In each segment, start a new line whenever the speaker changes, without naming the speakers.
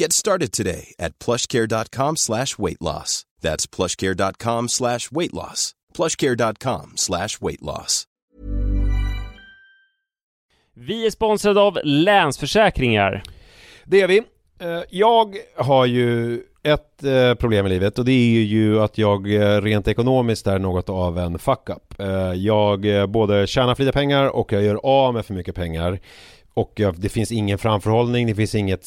Get started today at plushcare.com slash weight loss. That's plushcare.com slash weight loss. plushcare.com slash weight loss.
Vi är sponsrade av Länsförsäkringar.
Det är vi. Eh, Jag har ju ett eh, problem i livet och det är ju att jag eh, rent ekonomiskt är något av en fuck-up. Jag både tjänar för lite pengar och jag gör av med för mycket pengar. Och det finns ingen framförhållning, det finns inget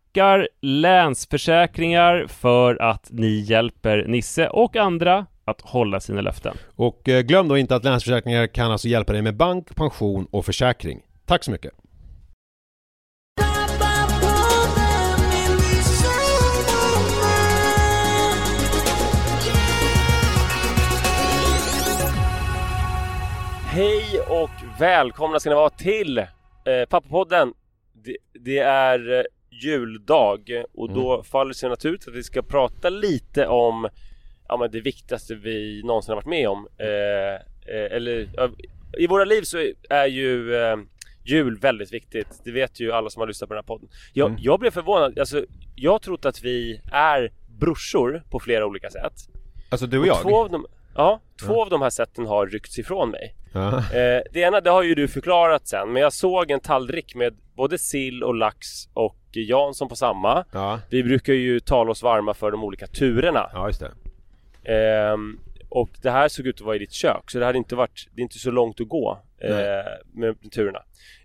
Länsförsäkringar för att ni hjälper Nisse och andra att hålla sina löften.
Och eh, glöm då inte att Länsförsäkringar kan alltså hjälpa dig med bank, pension och försäkring. Tack så mycket!
Hej och välkomna ska ni vara till eh, Pappapodden. Det, det är eh, juldag och då faller det sig naturligt att vi ska prata lite om ja, men det viktigaste vi någonsin har varit med om. Eh, eh, eller i våra liv så är ju eh, jul väldigt viktigt. Det vet ju alla som har lyssnat på den här podden. Jag, jag blev förvånad. Alltså, jag har trott att vi är brorsor på flera olika sätt.
Alltså du och
Och
jag?
Två av dem, ja, två av de här sätten har ryckts ifrån mig.
Ja.
Eh, det ena det har ju du förklarat sen men jag såg en tallrik med både sill och lax och Jansson på samma.
Ja,
Vi brukar ju tala oss varma för de olika turerna.
ja just det.
Ehm, och det här såg ut att vara i ditt kök så det hade inte varit, det är inte så långt att gå eh, med turerna.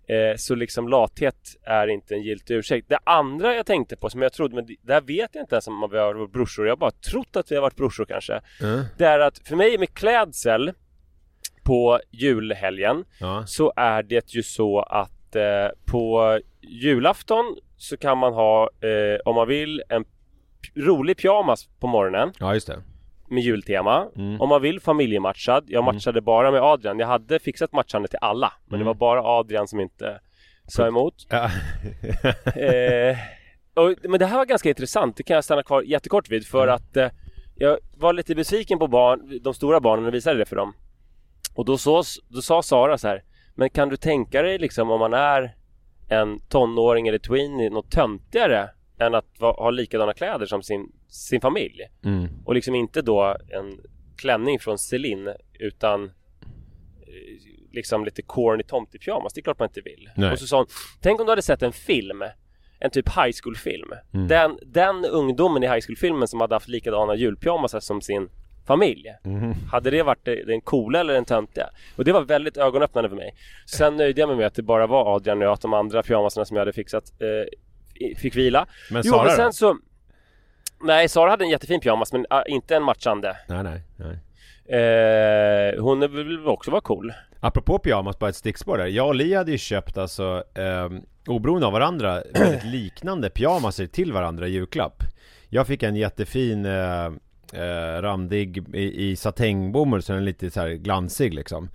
Eh, så liksom lathet är inte en giltig ursäkt. Det andra jag tänkte på som jag trodde, men det- där vet jag inte ens om vi har varit brorsor. Jag har bara trott att vi har varit brorsor kanske.
Ja.
Det är att för mig med klädsel på julhelgen
Ja.
så är det ju så att eh, på julafton så kan man ha, eh, om man vill, en rolig pyjamas på morgonen
ja, just det.
Med jultema.
Mm.
Om man vill familjematchad. Jag matchade bara med Adrian. Jag hade fixat matchande till alla. Men
Mm.
det var bara Adrian som inte sa emot.
Ja.
Eh, och, men det här var ganska intressant. Det kan jag stanna kvar jättekort vid. För
Mm.
att eh, jag var lite besviken på barn, de stora barnen och visade det för dem. Och då, så, då sa Sara så här. Men kan du tänka dig liksom om man är en tonåring eller tweenie något töntigare än att va, ha likadana kläder som sin, sin familj?
Mm.
Och liksom inte då en klänning från Celine utan eh, liksom lite corny tomtepyjamas. Det är klart man inte vill.
Nej.
Och så sa hon, tänk om du hade sett en film, en typ high school film.
Mm.
Den, den ungdomen i high school filmen som hade haft likadana julpyjamasar som sin familj.
Mhm.
Hade det varit det- den coola eller den töntiga? Och det var väldigt ögonöppnande för mig. Sen nöjde jag mig med att det bara var Adrian och jag, att de andra pyjamasarna som jag hade fixat eh, fick vila.
Men
jo,
Sara
men
då?
sen så Nej, Sara hade en jättefin pyjamas men ah, inte en matchande.
Nej, nej, nej.
Eh, hon vill också vara cool.
Apropå pyjamas, bara ett stickspår där. Jag och Li hade ju köpt alltså ehm, oberoende av varandra, väldigt liknande pyjamaser till varandra i julklapp. Jag fick en jättefin eh, eh, randig i, i satängbomull så den är lite så här glansig liksom.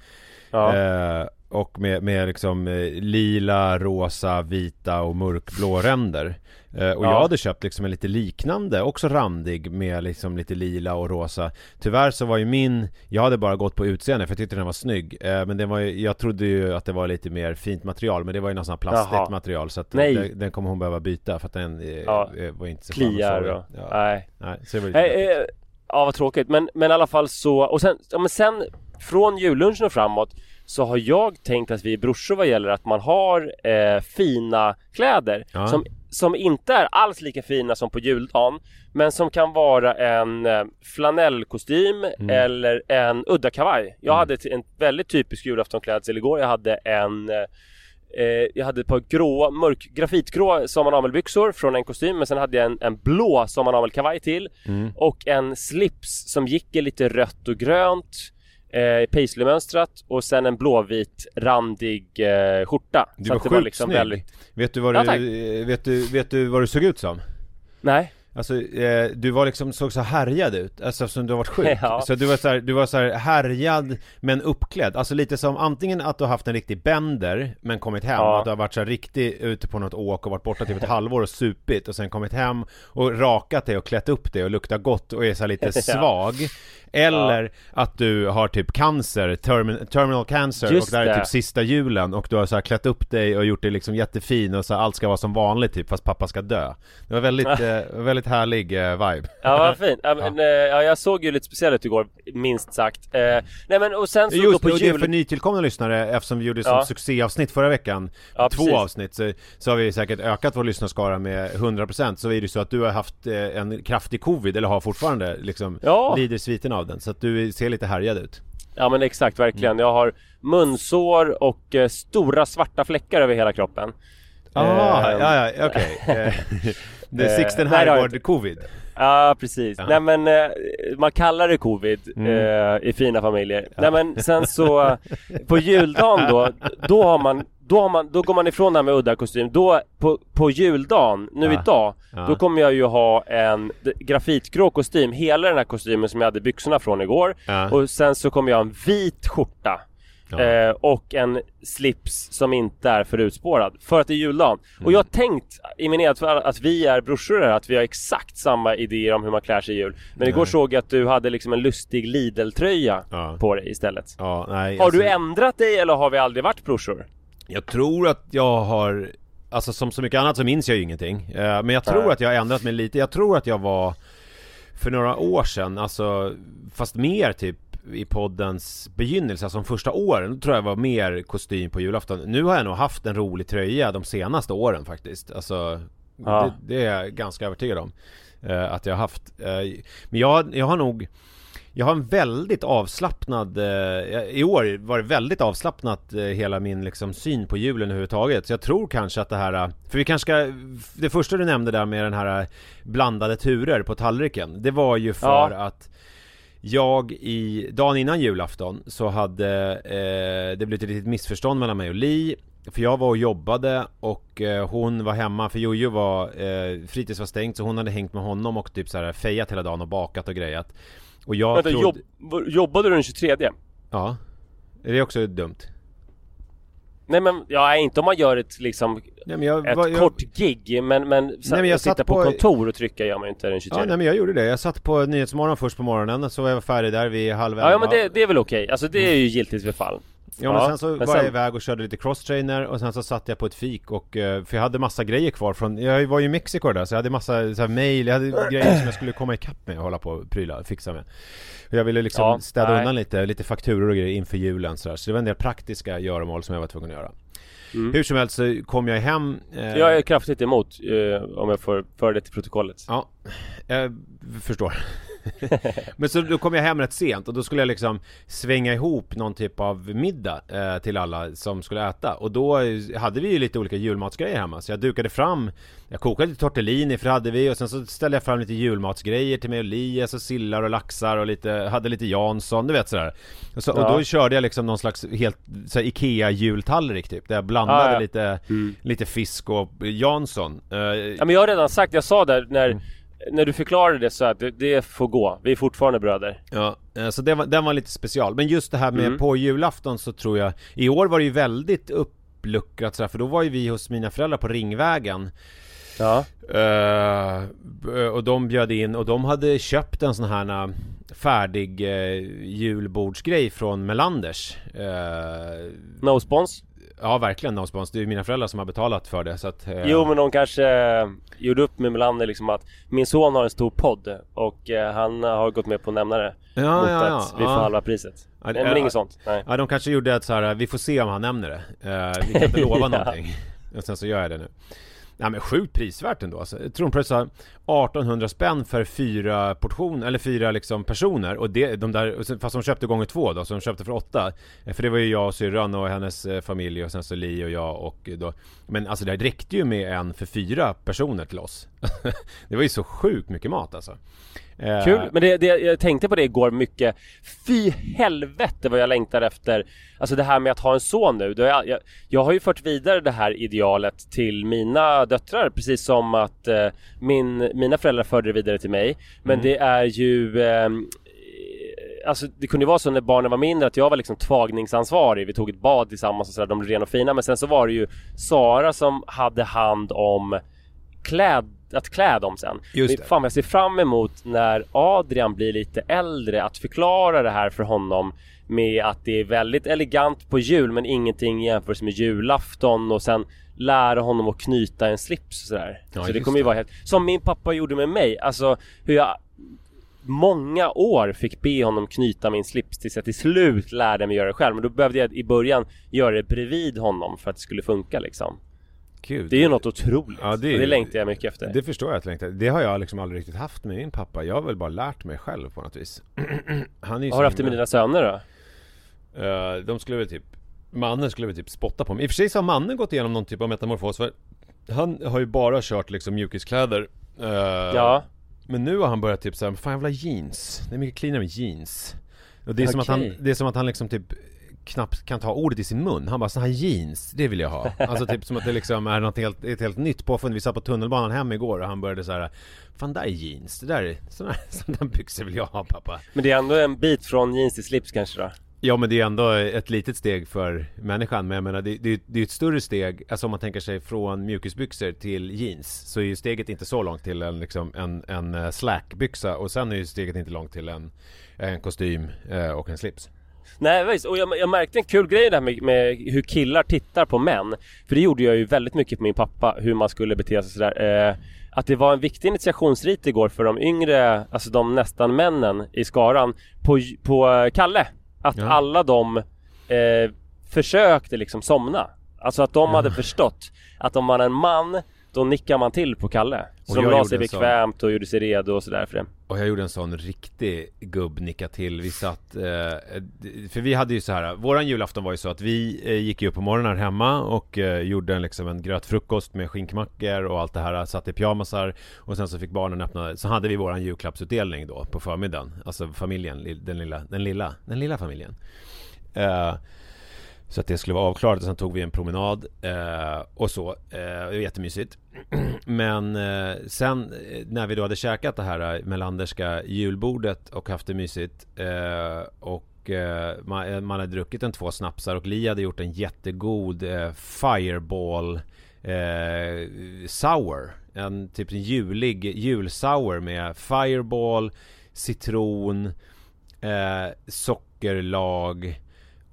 Ja.
Eh, och med, med liksom eh, lila, rosa, vita och mörkblå ränder. Eh, och
Ja.
jag hade köpt liksom en lite liknande, också randig med liksom lite lila och rosa. Tyvärr så var ju min, jag hade bara gått på utseende för jag tyckte den var snygg. Eh, men den var ju, jag trodde ju att det var lite mer fint material men det var ju någon sån här plastigt
Jaha.
material så att
Nej.
den, den kommer hon behöva byta för att den eh,
Ja.
var inte så
Kliar och...
ja.
Nej.
Nej, så det var lite
Nej, ja vad tråkigt men, men i alla fall så och sen, ja, men sen från jullunchen och framåt så har jag tänkt att vi är brorsor vad gäller att man har eh, fina kläder
Ja.
som, som inte är alls lika fina som på juldagen men som kan vara en eh, flanellkostym
Mm.
eller en udda kavaj. Jag hade t- en väldigt typisk julaftonklädsel igår. Jag hade en eh, Eh, jag hade ett par grå, mörk, grafitgrå sommarnavelbyxor från en kostym men sen hade jag en, en blå sommarnavelkavaj till
Mm.
och en slips som gick i lite rött och grönt eh, paisley-mönstrat och sen en blåvit randig eh, skjorta.
Du
Så
var
det
sjukt
var liksom
snygg.
väldigt...
Vet du vad
Ja,
du,
tack.
vet du, vet du vad du såg ut som?
Nej.
Alltså, eh, du var liksom, såg så härjad ut, alltså som du har varit sjuk.
Ja.
Så du var så här, du var så här härjad men uppklädd. Alltså lite som antingen att du har haft en riktig bender men kommit hem,
Ja.
att du har varit så här riktigt ute på något åk och varit borta typ ett halvår och supit och sen kommit hem och rakat dig och klätt upp dig och luktar gott och är så lite
Ja.
svag. Eller att du har typ cancer, termin terminal cancer
Just
och det här är typ sista julen och du har så här klätt upp dig och gjort dig liksom jättefin och så här, allt ska vara som vanligt typ fast pappa ska dö. Det var väldigt, eh, väldigt härlig eh, vibe.
Ja vad fint. Ja, men, eh, ja, jag såg ju lite speciell ut igår minst sagt. Eh, nej men och sen så då
Just
på
det, och det är
jul...
för nytillkomna lyssnare eftersom vi gjorde som
Ja.
succéavsnitt förra veckan
Ja,
Två
precis.
avsnitt så, så har vi säkert ökat vår lyssnarskara med 100% Så är det så att du har haft eh, en kraftig covid eller har fortfarande liksom
Ja.
Lider sviten av den så att du ser lite härjad ut
Ja men exakt, verkligen. Jag har munsår och eh, stora svarta fläckar över hela kroppen.
Ah,
Ehm,
ja, ja, okej Eh, Det
Eh,
är Sixten
nej, det har jag
Herrgård covid
Ja precis.
Ja.
Nej men eh, man kallar det covid
Mm.
eh, i fina familjer. Nej men sen så på juldagen då, då har man då, har man, då går man ifrån det här med udda kostym. Då på, på juldagen, nu
Ja.
idag,
Ja.
då kommer jag ju ha en grafitgrå kostym. Hela den här kostymen som jag hade byxorna från igår.
Ja.
Och sen så kommer jag ha en vit skjorta.
Ja.
Eh, och en slips som inte är för utspårad för att det är juldagen.
Mm.
Och jag har tänkt i min enhet att vi är brorsor här, att vi har exakt samma idéer om hur man klär sig i jul. Men igår
Nej.
såg jag att du hade liksom en lustig Lidl-tröja
Ja.
på dig istället.
Ja, nej,
Har du
alltså-
ändrat dig eller har vi aldrig varit brorsor?
Jag tror att jag har Alltså som så mycket annat så minns jag ju ingenting Eh, Men jag tror
Nej.
att jag har ändrat mig lite Jag tror att jag var För några år sedan, alltså Fast mer typ i poddens begynnelse, alltså de första åren, då tror jag var mer kostym på julafton Nu har jag nog haft en rolig tröja de senaste åren faktiskt Alltså
Ja.
det, det är jag ganska övertygad om eh, Att jag har haft eh, Men jag, jag har nog jag har en väldigt avslappnad, eh, i år var det väldigt avslappnat eh, hela min liksom syn på julen överhuvudtaget. Så jag tror kanske att det här, eh, för vi kanske ska, det första du nämnde där med den här eh, blandade turer på tallriken. Det var ju för
Ja.
att jag i, dagen innan julafton så hade eh, det blivit ett litet missförstånd mellan mig och Li För jag var och jobbade och eh, hon var hemma för Jojo var, eh, fritids var stängt så hon hade hängt med honom och typ så här fejat hela dagen och bakat och grejat Och jag
Vänta,
trodde...
jobb, jobbade du den 23?
Ja Är det också dumt?
Nej men, ja inte om man gör ett liksom
Nej jag,
ett
jag,
kort gig men, men,
Nej, men jag
sitta på,
på-
kontor och trycka gör man ju inte den 23
Ja nej men jag gjorde det, jag satt på Nyhetsmorgon först på morgonen så var jag färdig där vid halv
Ja, ja
elva.
men det, det är väl okej, alltså det är ju giltigt för fall
Ja men sen så
men
var
sen-
jag iväg och körde lite crosstrainer och sen så satt jag på ett fik och eh, För jag hade massa grejer kvar från, jag var ju i Mexiko där så jag hade massa så här, mail, jag hade grejer som jag skulle komma ikapp med och hålla på och pryla, fixa med Jag ville liksom
Ja,
städa
nej.
undan lite, lite fakturor och grejer inför julen så, där. så det var en del praktiska göromål som jag var tvungen att göra
Mm.
Hur som helst så kom jag hem eh,
Jag är kraftigt emot, eh, om jag får föra det till protokollet
Ja, jag förstår Men så då kom jag hem rätt sent och då skulle jag liksom svänga ihop någon typ av middag eh, till alla som skulle äta. Och då hade vi ju lite olika julmatsgrejer hemma. Så jag dukade fram, jag kokade lite tortellini för det hade vi och sen så ställde jag fram lite julmatsgrejer till mig och Elias och sillar och laxar och lite, hade lite Jansson, du vet sådär. Och, så,
Ja.
och då körde jag liksom någon slags helt så här, Ikea jultallrik typ. Där jag blandade
Ja, ja.
lite,
Mm.
lite fisk och Jansson. Eh,
Ja men jag har redan sagt, jag sa där när,
Mm.
När du förklarade det så att det, det får gå. Vi är fortfarande bröder.
Ja, eh, så det var, den var lite special. Men just det här med
Mm.
på julafton så tror jag I år var det ju väldigt uppluckrat sådär, för då var ju vi hos mina föräldrar på Ringvägen
Ja.
Eh, Och de bjöd in och de hade köpt en sån här eh, färdig uh, julbordsgrej från Melanders Eh,
No spons?
Ja verkligen no spons, det är ju mina föräldrar som har betalat för det så att eh,
Jo men de kanske eh, gjorde upp med Melander liksom att min son har en stor podd och eh, han har gått med på att nämna det.
ja,
mot
ja, ja,
att vi får halva priset.
Ja,
Nej, men inget sånt. Nej.
Ja de kanske gjorde ett så här, vi får se om han nämner det Eh, Vi kan inte lova någonting Och sen så gör jag det nu Ja men sjukt prisvärt ändå. Alltså. Jag 1800 spänn för fyra portioner, eller fyra liksom personer. Och det, de där, fast de köpte gånger två då, så de köpte för åtta. Eh, för det var ju jag och syrran och hennes eh, familj och sen så Li och jag och eh, då. Men alltså det räckte ju med en för fyra personer till oss. Det var ju så sjukt mycket mat alltså. Eh,
Kul, men det, det, jag tänkte på det igår mycket. Fy helvete vad jag längtar efter Alltså det här med att ha en son nu. Jag, jag, jag har ju fört vidare det här idealet till mina döttrar Precis som att eh, min, mina föräldrar förde det vidare till mig. Men
Mm.
det är ju ehm, Alltså det kunde ju vara så när barnen var mindre att jag var liksom tvagningsansvarig. Vi tog ett bad tillsammans och sådär, de blev rena och fina. Men sen så var det ju Sara som hade hand om kläd, att klä dem sen
Just det.
Fan jag ser fram emot när Adrian blir lite äldre att förklara det här för honom med att det är väldigt elegant på jul men ingenting i jämförelse med julafton och sen lära honom att knyta en slips och sådär.
Ja,
så det kommer ju vara helt... Som min pappa gjorde med mig, alltså hur jag många år fick be honom knyta min slips tills jag till slut lärde mig göra det själv. Men då behövde jag i början göra det bredvid honom för att det skulle funka liksom.
Gud.
Det är ju något otroligt.
Ja, det är-
det längtar jag mycket efter.
Det förstår jag att längtar. Det har jag liksom aldrig riktigt haft med min pappa. Jag har väl bara lärt mig själv på något vis. Han är ju
har du haft det med dina söner då?
Eh, de skulle väl typ Mannen skulle väl typ spotta på mig. I och för sig så har mannen gått igenom någon typ av metamorfos för Han har ju bara kört liksom mjukiskläder Eh,
Ja.
Men nu har han börjat typ såhär, fan jag vill ha jeans Det är mycket cleanare med jeans Och det är, som att han, det är som att han liksom typ knappt kan ta ordet i sin mun. Han bara, såna här jeans, det vill jag ha. Alltså typ som att det liksom är något helt, ett helt nytt påfund. Vi satt på tunnelbanan hem igår och han började så här. Fan där är jeans, det där är, såna, såna byxor vill jag ha pappa.
Men det är ändå en bit från jeans till slips kanske då?
Ja men det är ändå ett litet steg för människan. Men jag menar det, det, det är ett större steg Alltså om man tänker sig från mjukisbyxor till jeans Så är ju steget inte så långt till en, liksom, en, en eh, slackbyxa. Och sen är ju steget inte långt till en, en kostym eh, och en slips
Nej visst, och jag, jag märkte en kul grej där med, med hur killar tittar på män. För det gjorde jag ju väldigt mycket på min pappa, hur man skulle bete sig sådär. Eh, Att det var en viktig initiationsrit igår för de yngre, alltså de nästan männen i skaran På, på Kalle. Att
Ja.
alla de eh, försökte liksom somna. Alltså att de hade förstått att om man är en man Då nickar man till på Kalle
Och
Som la sig
en sån.
bekvämt och gjorde sig redo och sådär för det.
Och jag gjorde en sån riktig gubbnicka till. Vi satt eh, För vi hade ju så här Våran julafton var ju så att vi eh, gick ju upp på morgonen här hemma Och eh, gjorde en, liksom en grötfrukost med skinkmackor och allt det här Satt i pyjamasar Och sen så fick barnen öppna Så hade vi våran julklappsutdelning då på förmiddagen. Alltså familjen, den lilla, den lilla, den lilla familjen. Eh, så att det skulle vara avklarat och sen tog vi en promenad eh, och så. Eh, det var jättemysigt. Men eh, sen eh, när vi då hade käkat det här eh, melanderska julbordet och haft det mysigt eh, och eh, man, eh, man hade druckit en två snapsar och Li hade gjort en jättegod eh, Fireball eh, Sour. En typ en julig julsour med Fireball, citron, eh, sockerlag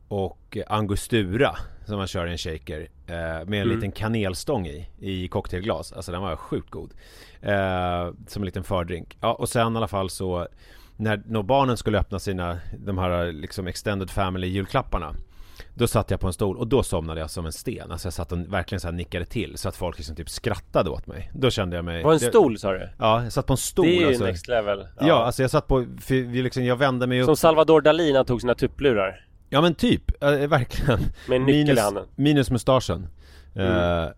och angostura som man kör i en shaker eh, med en
Mm.
liten kanelstång i, i cocktailglas. Alltså den var sjukt god. Eh, som en liten fördrink. Ja, och sen i alla fall så när, när barnen skulle öppna sina, de här liksom extended family julklapparna Då satt jag på en stol och då somnade jag som en sten. Alltså jag satt och verkligen så nickade till så att folk liksom typ skrattade åt mig. Då kände jag mig...
På en stol sa du?
Ja, jag satt på en stol
Det är ju
alltså.
next level
Ja. alltså jag satt på, för liksom, jag vände mig upp
Som Salvador han tog sina tupplurar
Ja men typ, äh, verkligen.
Med
minus, minus mustaschen.
Mm.
Eh,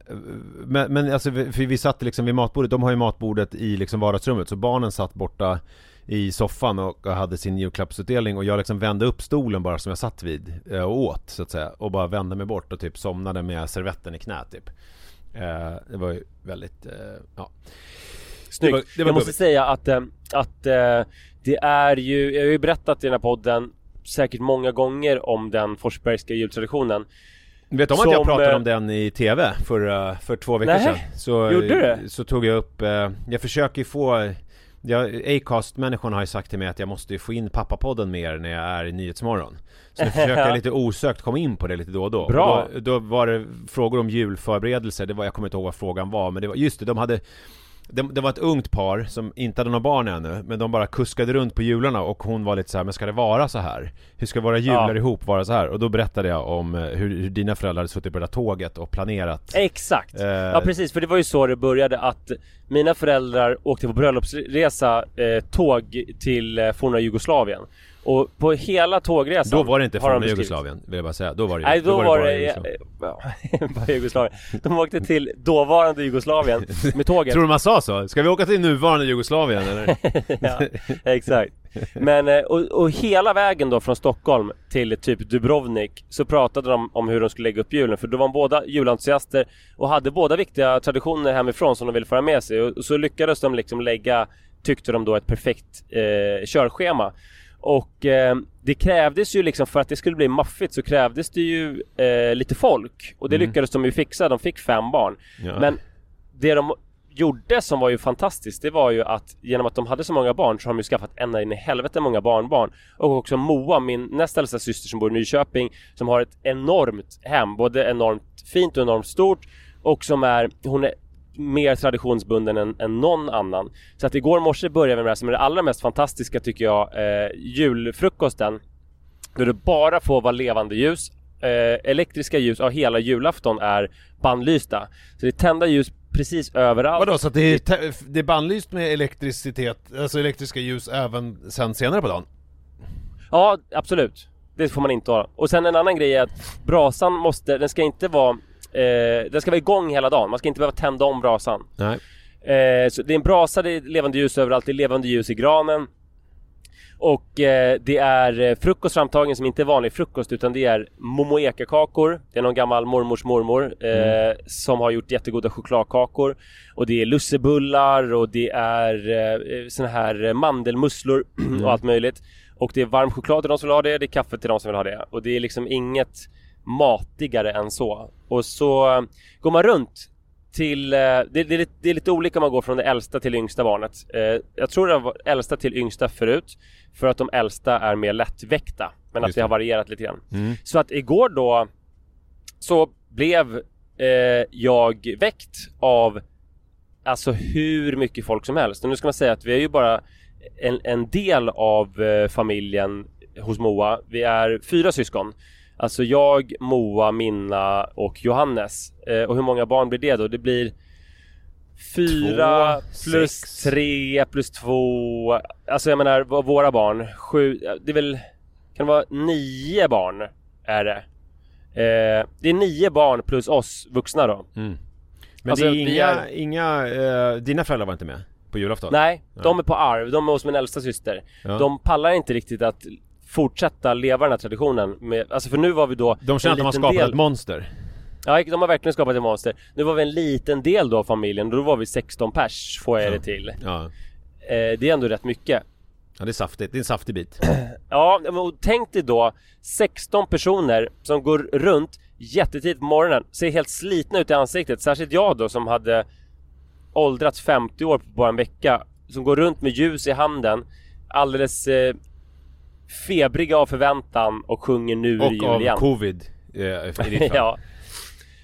men, men alltså, vi- för vi satt liksom vid matbordet, de har ju matbordet i liksom vardagsrummet. Så barnen satt borta i soffan och hade sin julklappsutdelning. Och jag liksom vände upp stolen bara som jag satt vid eh, och åt så att säga. Och bara vände mig bort och typ somnade med servetten i knät typ. Eh, Det var ju väldigt, eh, ja.
Snyggt!
Det var- det var
jag måste säga att, eh, att eh, det är ju, jag har ju berättat i den här podden säkert många gånger om den Forsbergska jultraditionen
Vet du om att jag pratade
eh,
om den i TV för, eh, för två veckor
Nej,
sedan? Så,
gjorde du?
Så tog jag upp, eh, jag försöker få jag, Acast-människorna har ju sagt till mig att jag måste ju få in pappapodden mer när jag är i Nyhetsmorgon Så nu försöker jag lite osökt komma in på det lite då och då
Bra.
Och då, då var det frågor om julförberedelser, det var, jag kommer inte ihåg vad frågan var men det var, just det, de hade det, det var ett ungt par som inte hade några barn ännu Men de bara kuskade runt på jularna och hon var lite så här, men ska det vara så här? Hur ska våra jular
Ja.
ihop vara så här? Och då berättade jag om eh, hur, hur dina föräldrar hade suttit på det där tåget och planerat
Exakt!
Eh,
Ja precis, för det var ju så det började att mina föräldrar åkte på bröllopsresa eh, tåg till eh, forna Jugoslavien Och på hela tågresan
Då var det inte
de
från Jugoslavien, vill jag bara säga. Då var det,
Nej då, var
bara
det,
Jugoslavien.
ja, bara Jugoslavien De åkte till dåvarande Jugoslavien med tåget
Tror du man sa så? Ska vi åka till nuvarande Jugoslavien eller?
ja, exakt. Men, eh, och, och hela vägen då från Stockholm till typ Dubrovnik så pratade de om hur de skulle lägga upp julen för då var de båda julentusiaster och hade båda viktiga traditioner hemifrån som de ville föra med sig och, och så lyckades de liksom lägga, tyckte de då, ett perfekt eh, körschema. Och eh, det krävdes ju liksom för att det skulle bli maffigt så krävdes det ju eh, lite folk och det
Mm.
lyckades de ju fixa, de fick fem barn.
Ja.
Men det de gjorde som var ju fantastiskt det var ju att genom att de hade så många barn så har de ju skaffat ända in i helvete många barnbarn och också Moa, min näst äldsta syster som bor i Nyköping som har ett enormt hem, både enormt fint och enormt stort och som är, hon är mer traditionsbunden än, än någon annan. Så att igår morse började vi med det som är det allra mest fantastiska tycker jag, eh, julfrukosten. Då det bara får vara levande ljus. Eh, elektriska ljus av hela julafton är bannlysta. Så det är tända ljus precis överallt.
Vadå, så att det är, det är bannlyst med elektricitet, alltså elektriska ljus även sen senare på dagen?
Ja, absolut. Det får man inte ha. Och sen en annan grej är att brasan måste, den ska inte vara eh, Den ska vara igång hela dagen. Man ska inte behöva tända om brasan.
Nej.
Eh, så det är en brasa, det är levande ljus överallt, det är levande ljus i granen. Och eh, det är eh, frukost framtagen som inte är vanlig frukost utan det är momoeka-kakor. Det är någon gammal mormors mormor eh, som har gjort jättegoda chokladkakor. Och det är lussebullar och det är eh, såna här eh, mandelmusslor och allt möjligt. Och det är varm choklad till de som vill ha det, det är kaffe till de som vill ha det. Och det är liksom inget matigare än så. Och så eh, går man runt till, eh, det, det, är lite, det är lite olika om man går från det äldsta till det yngsta barnet. Eh, jag tror det var äldsta till yngsta förut. För att de äldsta är mer lättväckta. Men att det har varierat lite grann.
Mm.
Så att igår då så blev eh, jag väckt av alltså hur mycket folk som helst. Och nu ska man säga att vi är ju bara en, en del av eh, familjen hos Moa. Vi är fyra syskon. Alltså jag, Moa, Minna och Johannes. Eh, och hur många barn blir det då? Det blir Fyra
Två,
plus
sex.
tre plus två Alltså jag menar våra barn Sju, ja, det är väl Kan det vara nio barn? Är det eh, Det är nio barn plus oss vuxna då
Mm. Men
Alltså,
det är inga,
är-
inga eh, dina föräldrar var inte med på julafton?
Nej, de är på arv, de är hos min äldsta syster
Ja.
De pallar inte riktigt att fortsätta leva den här traditionen med, Alltså för nu var vi då
De känner att de har skapat
del-
ett monster?
Ja, de har verkligen skapat ett monster Nu var vi en liten del då av familjen, då var vi 16 pers får jag det till
Ja.
eh, Det är ändå rätt mycket
ja, det är saftigt, det är en saftig bit
Ja, och tänk dig då 16 personer som går runt jättetidigt på morgonen, ser helt slitna ut i ansiktet. Särskilt jag då som hade åldrats 50 år på bara en vecka. Som går runt med ljus i handen, alldeles eh, febriga av förväntan och sjunger nu
Och
jul
av
igen.
covid eh, i ditt fall
ja.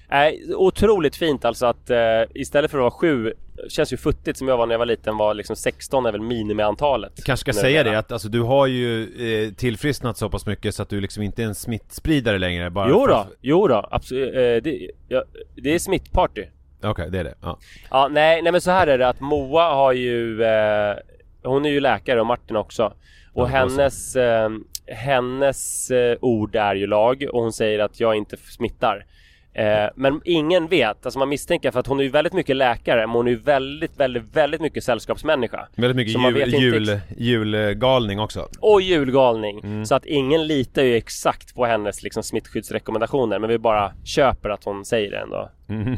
Nej, otroligt fint alltså att eh, istället för att vara sju Känns ju futtigt som jag var när jag var liten var liksom 16 är väl minimiantalet
Kanske ska säga det att alltså, du har ju eh, tillfrisknat så pass mycket så att du liksom inte är en smittspridare längre bara
Jo
för-
då, jo då, absolut. Eh, det, ja, det är smittparty.
Okej, det är det. Ja.
Ja, nej, nej men så här är det att Moa har ju, eh, hon är ju läkare och Martin också. Och hennes, eh, hennes eh, ord är ju lag och hon säger att jag inte smittar. Eh, men ingen vet, alltså man misstänker för att hon är ju väldigt mycket läkare men hon är ju väldigt, väldigt, väldigt mycket sällskapsmänniska.
Väldigt mycket
Så man vet
jul,
inte
jul, julgalning också.
Och julgalning.
Mm.
Så att ingen litar ju exakt på hennes liksom, smittskyddsrekommendationer men vi bara köper att hon säger det ändå.
Mhm.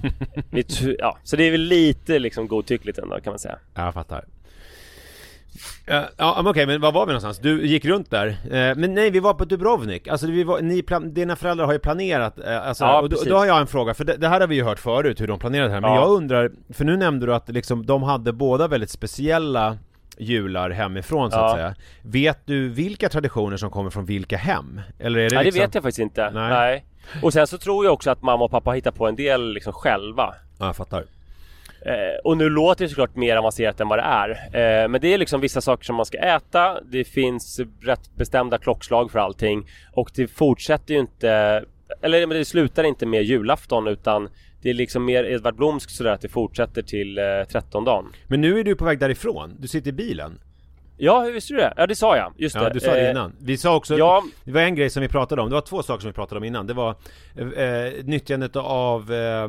Vi ja, så det är väl lite liksom godtyckligt ändå kan man säga.
Ja, jag fattar. Ja, ja men okej, men var var vi någonstans? Du gick runt där. Eh, men nej, vi var på Dubrovnik. Alltså, vi var, ni plan, dina föräldrar har ju planerat, eh, alltså,
Ja,
och då, då har jag en fråga, för det, det här har vi ju hört förut, hur de planerade det här. Men
Ja.
jag undrar, för nu nämnde du att liksom, de hade båda väldigt speciella jular hemifrån så att
Ja.
säga. Vet du vilka traditioner som kommer från vilka hem? Eller är det
Nej
liksom...
det vet jag faktiskt inte.
Nej.
Nej. Och sen så tror jag också att mamma och pappa hittar på en del liksom själva.
Ja, jag fattar.
Eh, och nu låter det såklart mer avancerat än vad det är. Eh, men det är liksom vissa saker som man ska äta. Det finns rätt bestämda klockslag för allting. Och det fortsätter ju inte... Eller men det slutar inte med julafton utan det är liksom mer Edvard Blomsk sådär att det fortsätter till eh, 13 dagen.
Men nu är du på väg därifrån, du sitter i bilen.
Ja, hur visste du det? Ja, det sa jag. Just
Ja,
det.
du sa det
Eh,
innan. Vi sa också,
ja.
det var en grej som vi pratade om, det var två saker som vi pratade om innan. Det var eh, nyttjandet av eh,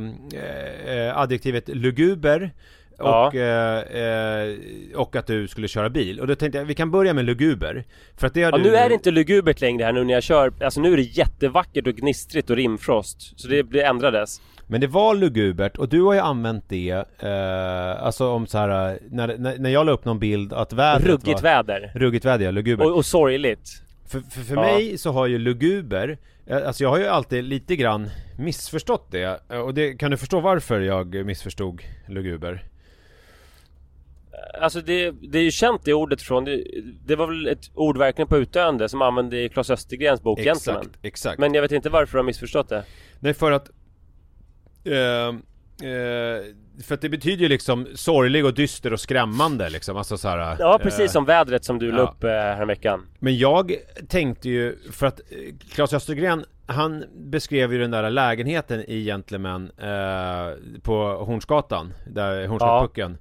eh, adjektivet luguber
Ja.
och, eh, eh, och att du skulle köra bil. Och då tänkte jag, vi kan börja med luguber. För att det har
Ja,
du
nu är det inte lugubert längre här nu när jag kör. Alltså nu är det jättevackert och gnistrigt och rimfrost. Så det, det ändrades.
Men det var lugubert och du har ju använt det, eh, alltså om så här när, när, när jag la upp någon bild att vädret
Ruggigt
var,
väder.
Ruggigt väder, ja, lugubert.
Och, och sorgligt.
För, för, för
Ja.
mig så har ju luguber, eh, alltså jag har ju alltid lite grann missförstått det. Och det, kan du förstå varför jag missförstod luguber?
Alltså det, det är ju känt det ordet från, det, det var väl ett ord verkligen på utdöende som använde i Klas Östergrens bok Gentleman.
Exakt, exakt.
Men jag vet inte varför du har missförstått det.
Nej för att eh, eh, För att det betyder ju liksom sorglig och dyster och skrämmande liksom, alltså så här,
Ja precis
eh,
som vädret som du la
ja.
upp eh, häromveckan.
Men jag tänkte ju, för att eh, Claes Östergren Han beskrev ju den där lägenheten i Gentleman eh, På Hornsgatan, där Hornsgatan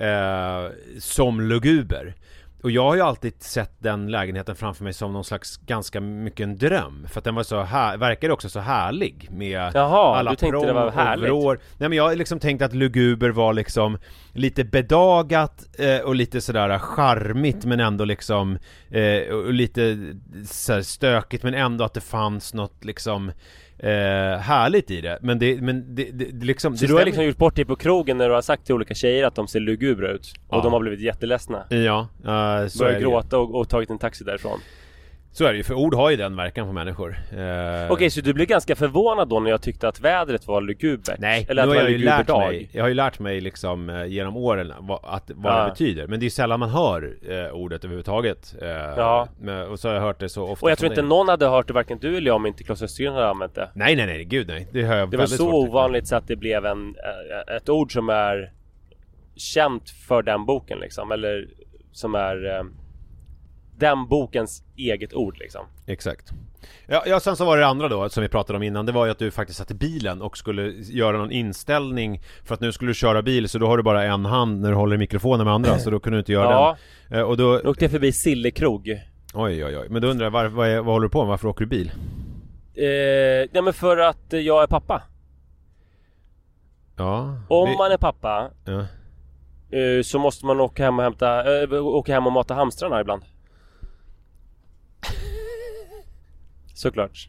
eh, Som luguber och jag har ju alltid sett den lägenheten framför mig som någon slags ganska mycket en dröm För att den var så här, verkade också så härlig med
Jaha,
alla
du tänkte det var härligt.
vrår. Nej men jag har liksom tänkt att luguber var liksom lite bedagat eh, och lite sådär charmigt men ändå liksom eh, och lite så här stökigt men ändå att det fanns något liksom eh, härligt i det. Men det, men det, det, det liksom
Så
det
du har liksom gjort bort dig på krogen när du har sagt till olika tjejer att de ser lugubra ut. Och
Ja.
de har blivit jätteledsna.
Ja, eh, så
Börjat gråta och, och tagit en taxi därifrån.
Så är det ju, för ord har ju den verkan på människor. Eh,
Okej, så du blev ganska förvånad då när jag tyckte att vädret var lugubert?
Nej,
Eller att
nu har jag ju lärt
luguberdag?
mig, jag har ju lärt mig liksom eh, genom åren vad, att, vad
Ja.
det betyder Men det är ju sällan man hör eh, ordet överhuvudtaget eh,
Ja.
men, Och så har jag hört det så ofta
Och jag tror inte någon hade hört det, varken du eller jag, om inte Klas Östergren hade använt det.
Nej nej nej, gud nej, det jag
Det var så
svårt.
ovanligt så att det blev en, eh, ett ord som är känt för den boken liksom. Eller som är eh, den bokens eget ord liksom.
Exakt ja, ja, sen så var det andra då som vi pratade om innan Det var ju att du faktiskt satt i bilen och skulle göra någon inställning För att nu skulle du köra bil så då har du bara en hand när du håller i mikrofonen med andra Så då kunde du inte göra
Ja.
den Eh, Och då,
Då åkte jag förbi Sille krog. Eh,
oj oj oj Men då undrar jag, var, vad, är, vad håller du på med? Varför åker du bil?
nej men för att eh, jag är pappa.
Ja
Om
vi-
man är pappa
ja.
eh, så måste man åka hem och hämta, eh, åka hem och mata hamstrarna ibland. Såklart.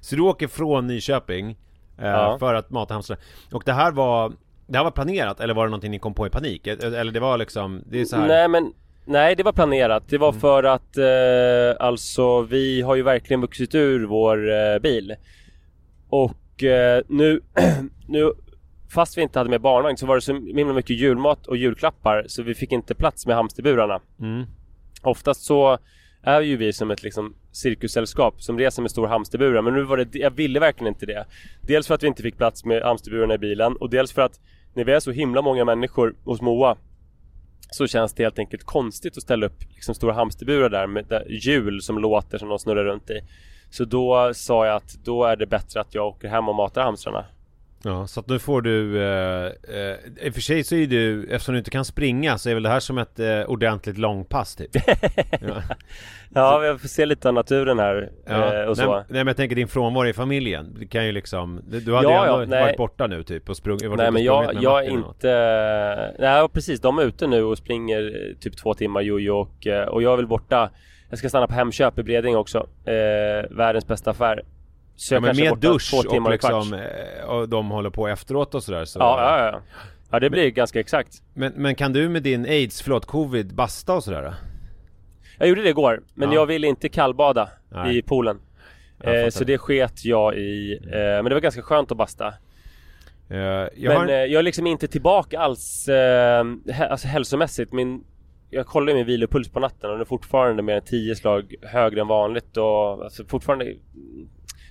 Så du åker från Nyköping eh,
Ja.
för att mata hamstrar Och det här var Det här var planerat eller var det någonting ni kom på i panik? Eh, Eller det var liksom, det är så här.
Nej men Nej det var planerat. Det var för att eh, alltså vi har ju verkligen vuxit ur vår eh, bil. Och eh, nu, nu fast vi inte hade med barnvagn så var det så himla mycket julmat och julklappar så vi fick inte plats med hamsterburarna.
Mm.
Oftast så är ju vi som ett liksom cirkussällskap som reser med stor hamsterburar men nu var det, jag ville verkligen inte det. Dels för att vi inte fick plats med hamsterburarna i bilen och dels för att när vi är så himla många människor hos Moa så känns det helt enkelt konstigt att ställa upp liksom stora hamsterburar där med hjul som låter som de snurrar runt i. Så då sa jag att då är det bättre att jag åker hem och matar hamstrarna.
Ja, så att nu får du... Eh, eh, I och för sig så är du, eftersom du inte kan springa så är väl det här som ett eh, ordentligt långpass typ?
ja. ja, vi får se lite av naturen här ja. eh, och så.
Nej, nej, men jag tänker din frånvaro i familjen. Du kan ju liksom... Du hade ja, ju ändå ja, varit borta nu typ och sprungit
Nej men jag, jag är inte... Nej precis, de är ute nu och springer eh, typ två timmar jojo och, eh, och jag är väl borta Jag ska stanna på Hemköp i Breding också Världens bästa affär
så ja, men med dusch och liksom eh, och de håller på efteråt och sådär så...
Ja, ja, ja. Ja det blir men, ganska exakt
men, men kan du med din aids, förlåt covid, basta och sådär?
Jag gjorde det igår, men ja. jag ville inte kallbada Nej. i poolen eh, Så det sket jag i, eh, men det var ganska skönt att basta uh, jag Men har... eh, jag är liksom inte tillbaka alls, eh, alltså hälsomässigt Min jag kollade min vilopuls på natten och den är fortfarande mer än 10 slag högre än vanligt och alltså fortfarande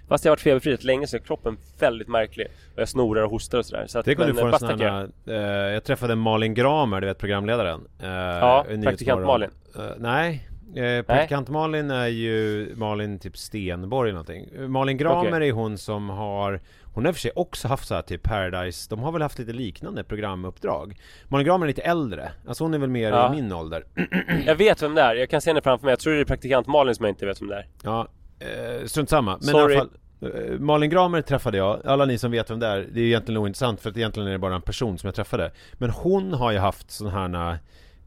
Fast jag har varit feberfri rätt länge så är kroppen väldigt märklig. Och jag snorar och hostar och sådär. Så att,
Tänk om du får en sån här, uh, Jag träffade Malin Gramer, du vet programledaren.
Uh, ja, praktikant Malin.
Uh, nej, Eh, praktikant Malin är ju Malin typ Stenborg eller någonting. Malin Gramer okay. är hon som har Hon har för sig också haft så här typ Paradise De har väl haft lite liknande programuppdrag Malin Gramer är lite äldre Alltså hon är väl mer ja. i min ålder
Jag vet vem det är, jag kan se henne framför mig Jag tror det är praktikant Malin som jag inte vet vem det är
Ja, eh, strunt samma. Men Sorry. i alla fall Eh, Malin Gramer träffade jag, alla ni som vet vem det är, det är egentligen ointressant för att egentligen är det bara en person som jag träffade. Men hon har ju haft sån här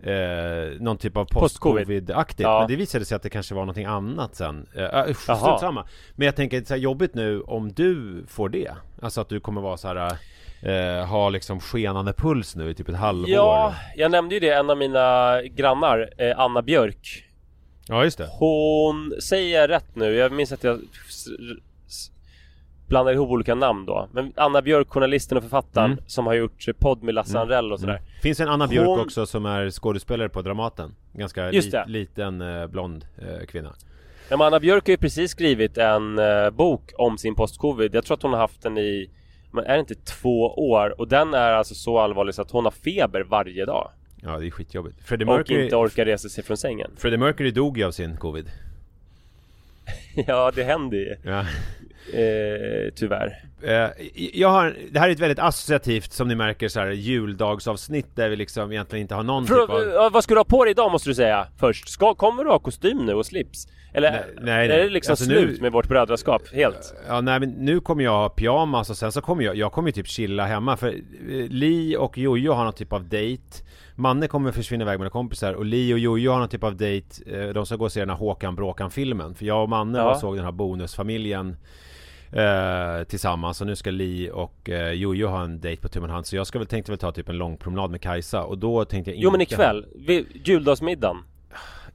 eh, någon typ av post-covid-aktigt. Ja. Men det visade sig att det kanske var någonting annat sen. Eh, samma. Men jag tänker, så här, jobbigt nu om du får det. Alltså att du kommer vara så här eh, Ha liksom skenande puls nu i typ ett halvår.
Ja, jag nämnde ju det, en av mina grannar, eh, Anna Björk
Ja just det
Hon säger rätt nu, jag minns att jag blandar ihop olika namn då. Men Anna Björk, journalisten och författaren mm. som har gjort podd med Lasse mm. Anrell och sådär. Mm.
Finns en Anna Björk Hon... också som är skådespelare på Dramaten. Ganska li liten eh, blond eh, kvinna.
Ja, men Anna Björk har ju precis skrivit en eh, bok om sin post-covid. Jag tror att hon har haft den i, men är det inte två år? Och den är alltså så allvarlig så att hon har feber varje dag.
Ja, det är skitjobbigt.
Freddie Mercury... Och inte orkar resa sig från sängen.
Freddie Mercury dog ju av sin covid.
ja, det händer ju. Ja. Eh, tyvärr.
Eh, jag har, det här är ett väldigt associativt, som ni märker, så här juldagsavsnitt där vi liksom egentligen inte har någon För, typ
av... Vad ska du ha på dig idag måste du säga först? Ska, kommer du ha kostym nu och slips? Eller nej, nej, är det liksom alltså slut nu... med vårt brödraskap helt?
Ja, nej men nu kommer jag ha pyjamas och sen så kommer jag, jag kommer ju typ chilla hemma för eh, Li och Jojo har någon typ av dejt Manne kommer försvinna iväg med några kompisar och Li och Jojo har någon typ av dejt eh, De ska gå och se den här Håkan Bråkan filmen För jag och Manne ja. såg den här bonusfamiljen eh, Tillsammans och nu ska Li och eh, Jojo ha en dejt på tummen hand. Så jag ska väl tänkte väl ta typ en lång promenad med Kajsa och då tänkte jag
inte Jo men ikväll, vid juldagsmiddagen.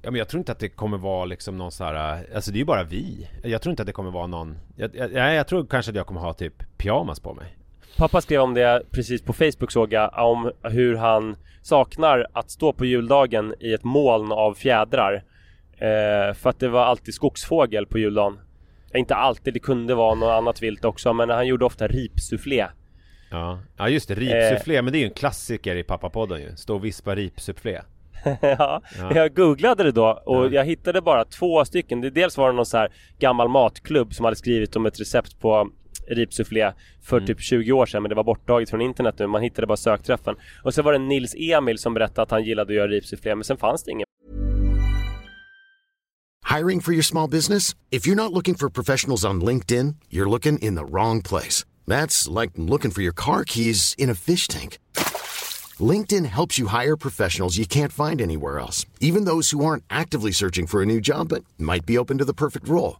Ja men jag tror inte att det kommer vara liksom någon så här, Alltså det är ju bara vi. Jag tror inte att det kommer vara någon Jag, jag, jag tror kanske att jag kommer ha typ pyjamas på mig
Pappa skrev om det precis på Facebook såg jag Om hur han saknar att stå på juldagen i ett moln av fjädrar. Eh, För att det var alltid skogsfågel på juldagen. Inte alltid, det kunde vara något annat vilt också men han gjorde ofta ripsufflé.
Ja, ja just det, ripsufflé, eh. men det är ju en klassiker i pappapodden ju. Stå och vispa ripsufflé.
Ja, ja, jag googlade det då och ja. jag hittade bara två stycken. Dels var det någon så här gammal matklubb som hade skrivit om ett recept på ripsufflé för mm. typ 20 år sedan men det var borttaget från internet nu. Man hittade bara sökträffen. Och så var det Nils Emil som berättade att han gillade att göra ripsufflé men sen fanns det ingen.
Hiring for your small business? If you're not looking for professionals on LinkedIn, you're looking in the wrong place. That's like looking for your car keys in a fish tank. LinkedIn helps you hire professionals you can't find anywhere else, even those who aren't actively searching for a new job but might be open to the perfect role.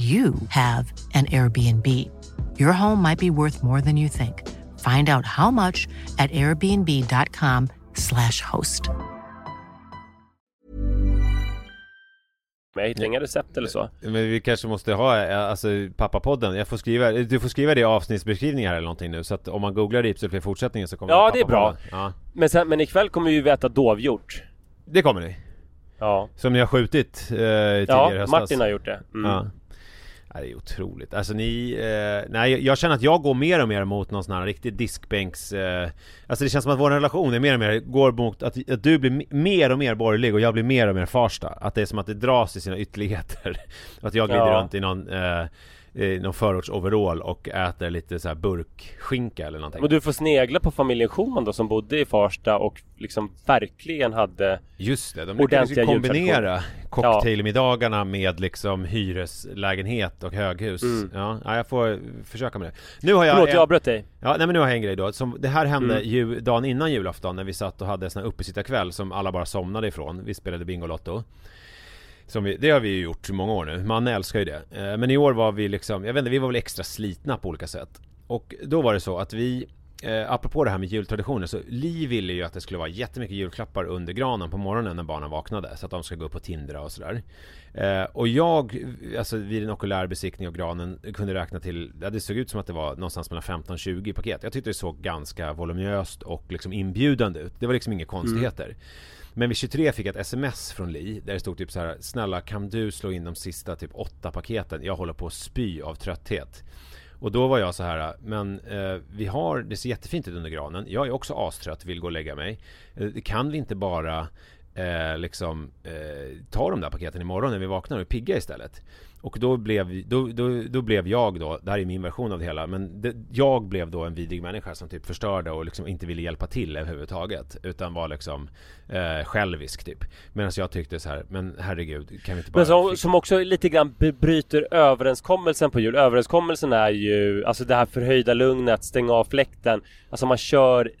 you have an Airbnb. Your home might be worth more than you think. Find out how much at airbnb.com/slash host.
Men jag hittar inga recept eller så.
Men vi kanske måste ha, alltså pappapodden, jag får skriva, du får skriva det i avsnittsbeskrivningar eller någonting nu Så att om man googlar Ripsel för fortsättningen så kommer
Ja, det är bra.
Ja,
Men, sen, men ikväll kommer vi ju veta dovhjort.
det kommer ni
Ja.
Som ni har skjutit eh, tidigare
Ja,
i höstas
Martin har gjort det. Mm.
Ja. Ja, det är otroligt. Alltså ni, eh, nej jag känner att jag går mer och mer mot någon sån här riktig diskbänks... Eh, alltså det känns som att vår relation är mer och mer går mot att, att du blir mer och mer borgerlig och jag blir mer och mer Farsta. Att det är som att det dras i sina ytterligheter. att jag glider
Ja.
runt i någon, eh, någon förortsoverall och äter lite så här burkskinka eller någonting.
Men du får snegla på familjen Schumann då som bodde i Farsta och liksom verkligen hade
Just det, de lyckades ju kombinera cocktailmiddagarna med liksom hyreslägenhet och höghus.
Mm.
Ja, ja, jag får försöka med det. Nu har jag...
Förlåt,
en-
jag avbröt dig.
Ja, nej men nu har jag en grej då. Som, det här hände
Mm.
ju dagen innan julafton när vi satt och hade sån här uppesittarkväll som alla bara somnade ifrån. Vi spelade Bingolotto. Som vi, det har vi ju gjort i många år nu. Man älskar ju det. Eh, men i år var vi liksom, jag vet inte, vi var väl extra slitna på olika sätt. Och då var det så att vi Eh, apropå det här med jultraditioner så Li ville ju att det skulle vara jättemycket julklappar under granen på morgonen när barnen vaknade Så att de ska gå upp och tindra och sådär eh, Och jag, alltså vid en okulär besiktning av granen kunde räkna till ja, Det såg ut som att det var någonstans mellan 15-20 paket Jag tyckte det såg ganska voluminöst och liksom inbjudande ut Det var liksom inga konstigheter mm. Men vid 23 fick jag ett sms från Li Där det stod typ så här Snälla kan du slå in de sista typ åtta paketen? Jag håller på att spy av trötthet och då var jag så här, men eh, vi har, det ser jättefint ut under granen. Jag är också astrött, vill gå och lägga mig. Eh, kan vi inte bara eh, liksom eh, ta de där paketen imorgon när vi vaknar och är pigga istället? Och då blev, då, då, då blev jag då, det här är min version av det hela, men det, jag blev då en vidrig människa som typ förstörde och liksom inte ville hjälpa till överhuvudtaget. Utan var liksom eh, självisk typ. Medan jag tyckte så här, men herregud, kan vi inte bara...
Men som, som också lite grann bryter överenskommelsen på jul. Överenskommelsen är ju, alltså det här förhöjda lugnet, stänga av fläkten. Alltså man kör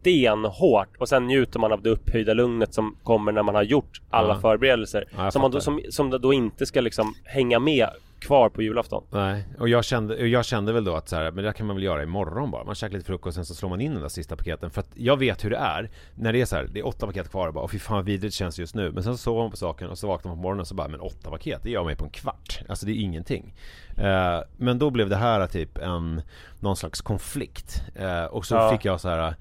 stenhårt och sen njuter man av det upphöjda lugnet som kommer när man har gjort alla
Ja.
förberedelser.
Ja,
som, man då, som, som då inte ska liksom hänga med kvar på julafton.
Nej, och jag kände, och jag kände väl då att så här, men det kan man väl göra imorgon bara. Man käkar lite frukost och sen så slår man in den där sista paketen. För att jag vet hur det är. När det är så här, det är åtta paket kvar och bara, åh fy fan vad vidrigt det känns just nu. Men sen så sover man på saken och så vaknar man på morgonen och så bara, men åtta paket, det gör man ju på en kvart. Alltså det är ingenting. Eh, men då blev det här typ en, någon slags konflikt. Eh, och så
Ja.
fick jag så här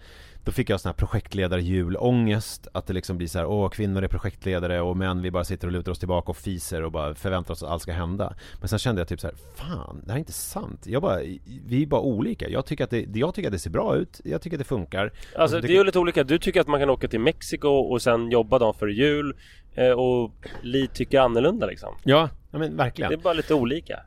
då fick jag sån här projektledar-julångest Att det liksom blir så här, åh kvinnor är projektledare och män vi bara sitter och lutar oss tillbaka och fiser och bara förväntar oss att allt ska hända Men sen kände jag typ så här, fan det här är inte sant Jag bara, vi är bara olika Jag tycker att det, jag tycker att det ser bra ut, jag tycker att det funkar
Alltså det är ju lite olika. Du tycker att man kan åka till Mexiko och sen jobba dagen före jul. Eh, och Li tycker annorlunda liksom.
Ja, ja men verkligen
Det är bara lite olika.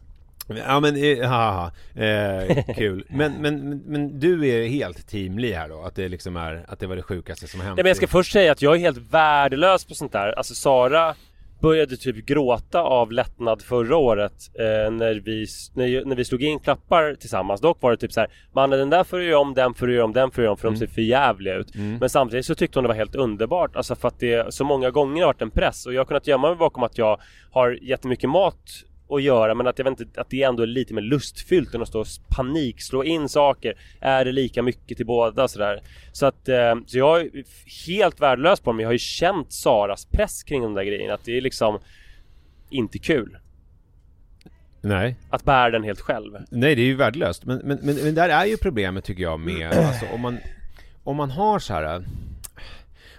Ja men, eh, haha, eh, kul men, men, men, du är helt teamlig här då? Att det liksom är, att det var det sjukaste som hänt?
Nej men jag ska först säga att jag är helt värdelös på sånt där. Alltså Sara började typ gråta av lättnad förra året eh, när, vi, när, när vi slog in klappar tillsammans. Dock var det typ så här, mannen den där får du göra om, den får du göra om, den får du göra om för de ser för jävliga ut. Men samtidigt så tyckte hon det var helt underbart. Alltså för att det så många gånger har varit en press och jag har kunnat gömma mig bakom att jag har jättemycket mat att göra men att jag vet inte att det ändå är lite mer lustfyllt än att stå och panik slå in saker. Är det lika mycket till båda sådär. Så att eh, så jag är helt värdelös på dem. Jag har ju känt Saras press kring de där grejerna. Att det är liksom inte kul.
Nej
Att bära den helt själv.
Nej det är ju värdelöst men, men, men, men där är ju problemet tycker jag med alltså, om man Om man har så här Om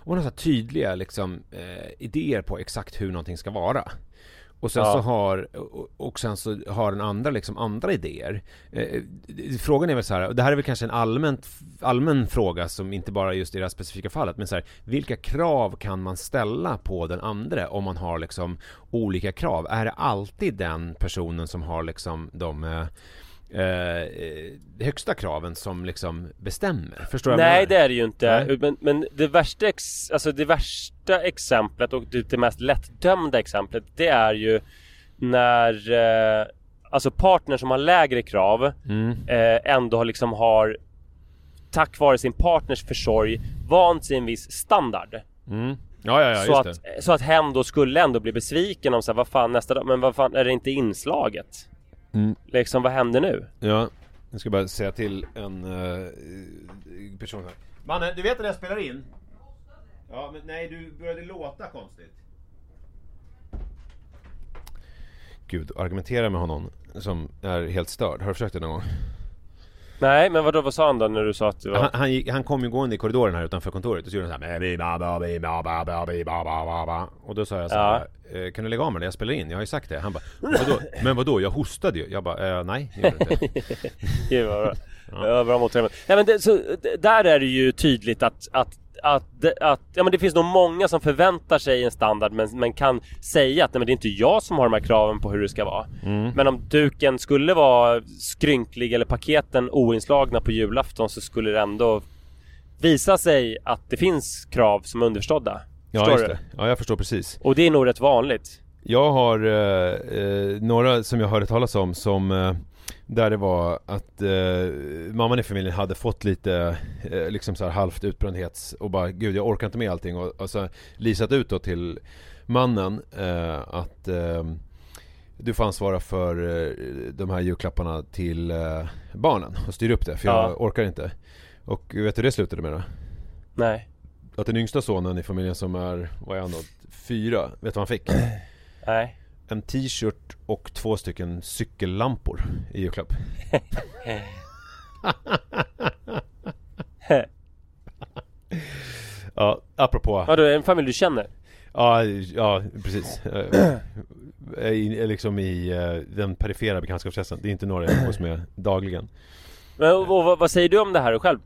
man har så här tydliga liksom eh, idéer på exakt hur någonting ska vara och sen
Ja.
så har och, sen så har den andra liksom andra idéer. Eh, frågan är väl så här, och det här är väl kanske en allmänt, allmän fråga som inte bara just i det här specifika fallet, men så här, vilka krav kan man ställa på den andra om man har liksom olika krav? Är det alltid den personen som har liksom de eh, eh, högsta kraven som liksom bestämmer. Förstår
Nej
jag
det är det ju inte.
Nej.
Men, men det värsta ex, alltså det värsta exemplet och det, det mest lättdömda exemplet det är ju när eh, Alltså partner som har lägre krav
Mm.
eh, ändå har liksom har Tack vare sin partners försorg vant sig en viss standard.
Mm. Ja, ja, ja,
så,
just det.
att, så att hen då skulle ändå bli besviken om så här, vad fan nästa dag, men vad fan är det inte inslaget?
Mm.
Liksom vad händer nu?
Ja, jag ska bara säga till en uh, person här. Mannen, du vet att jag spelar in? Ja, men nej, du började låta konstigt. Gud, argumentera med honom som är helt störd. Har du försökt det någon gång?
Nej men vadå, vad sa han då när du sa att det var...
Han, han, gick, han kom ju gående i korridoren här utanför kontoret och så gjorde han såhär. Och då sa jag såhär "Eh, Kan du lägga av med det? Jag spelar in, jag har ju sagt det Han bara vadå? Men vadå? Jag hostade ju Jag bara eh, nej, det gjorde inte
Gud vad bra. Ja. bra mottagande. Nej men det, så, där är det ju tydligt att, att att, att ja, men det finns nog många som förväntar sig en standard men, men kan säga att nej, men det är inte jag som har de här kraven på hur det ska vara. Men om duken skulle vara skrynklig eller paketen oinslagna på julafton så skulle det ändå visa sig att det finns krav som är underförstådda.
Ja
Förstår du?
ja jag förstår precis
Och det är nog rätt vanligt.
Jag har eh, eh, några som jag hörde talas om som eh, Där det var att eh, mamman i familjen hade fått lite eh, liksom så här halvt utbrändhets och bara gud jag orkar inte med allting och, och så lisat ut då till mannen eh, att eh, du får ansvara för eh, de här julklapparna till eh, barnen och styra upp det för jag
Ja.
orkar inte. Och vet du hur det slutade med då?
Nej.
Att den yngsta sonen i familjen som är, vad är han då? Fyra, vet du vad han fick?
Nej.
En t-shirt och två stycken cykellampor i julklapp. ja, apropå...
Ja, du är en familj du känner?
Ja, ja precis. Eh, i- liksom i eh, den perifera bekantskapskretsen. Det är inte några jag umgås med dagligen.
Men, och, och, vad- säger du om det här själv?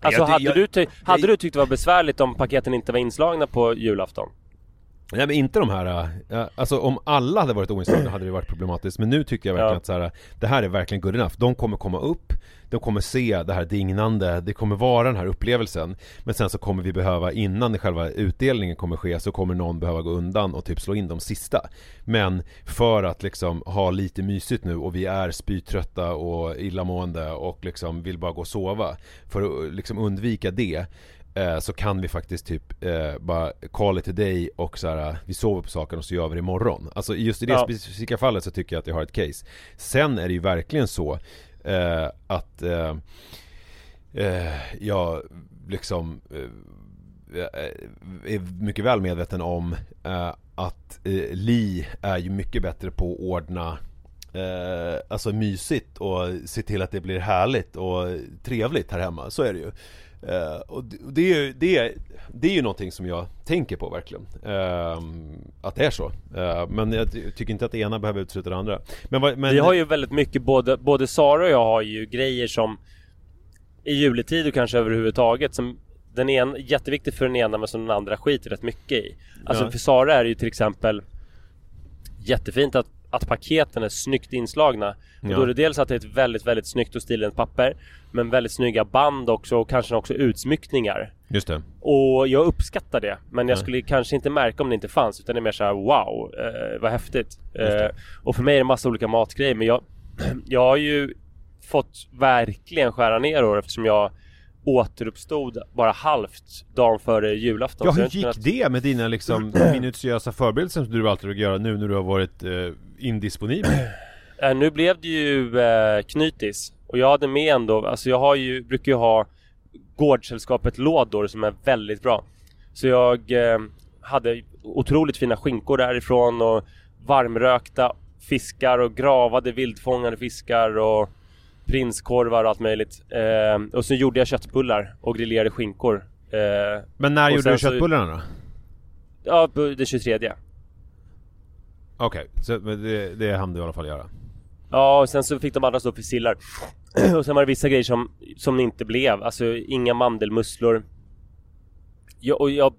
Alltså
Jag
hade,
jag-
du, ty- hade
jag-
du tyckt det var besvärligt om paketen inte var inslagna på julafton?
Nej men inte de här, äh, alltså om alla hade varit oinslagna hade det varit problematiskt Men nu tycker jag verkligen
Ja.
att så här, det här är verkligen good enough De kommer komma upp, de kommer se det här dignande, det kommer vara den här upplevelsen Men sen så kommer vi behöva, innan själva utdelningen kommer ske så kommer någon behöva gå undan och typ slå in de sista Men för att liksom ha lite mysigt nu och vi är spytrötta och illamående och liksom vill bara gå och sova För att liksom undvika det eh, så kan vi faktiskt typ eh, bara call it a day och så här, vi sover på saken och så gör vi det imorgon. Alltså just i det
Ja.
specifika fallet så tycker jag att jag har ett case. Sen är det ju verkligen så eh, att eh, eh, jag liksom är mycket väl medveten om att Li är ju mycket bättre på att ordna Alltså mysigt och se till att det blir härligt och trevligt här hemma, så är det ju eh, Och det- är ju det är, det är ju någonting som jag tänker på verkligen eh, Att det är så eh, Men jag ty- tycker inte att det ena behöver utesluta det andra Men, men
Vi har ju väldigt mycket, både, både Sara och jag har ju grejer som i juletid och kanske överhuvudtaget som den ena, jätteviktigt för den ena men som den andra skiter rätt mycket i. Alltså
Ja.
för Sara är det ju till exempel jättefint att, att paketen är snyggt inslagna. Och
Ja.
då är det dels att det är ett väldigt, väldigt snyggt och stilrent papper men väldigt snygga band också och kanske också utsmyckningar.
Just det
Och jag uppskattar det Men jag
Ja.
skulle kanske inte märka om det inte fanns Utan det är mer såhär wow, eh, vad häftigt eh, Och för mig är det massa olika matgrejer Men jag, jag har ju fått verkligen skära ner år eftersom jag återuppstod bara halvt dagen före julafton.
Ja hur gick
kunnat-
det med dina liksom minutiösa förberedelser som du alltid brukar göra nu när du har varit eh, indisponibel?
Eh, nu blev det ju eh, knytis. Och jag hade med ändå, alltså jag har ju, brukar ju ha Gårdssällskapet lådor som är väldigt bra. Så jag eh, hade otroligt fina skinkor därifrån och varmrökta fiskar och gravade vildfångade fiskar och prinskorvar och allt möjligt eh, Och så gjorde jag köttbullar och grillerade skinkor eh,
Men när gjorde du
så-
köttbullarna då?
Ja, det 23
Okej, så men det, det hann du i alla fall göra
Ja, och sen så fick de andra stå för sillar. och sen var det vissa grejer som, som inte blev. Alltså inga mandelmusslor. Jag, och jag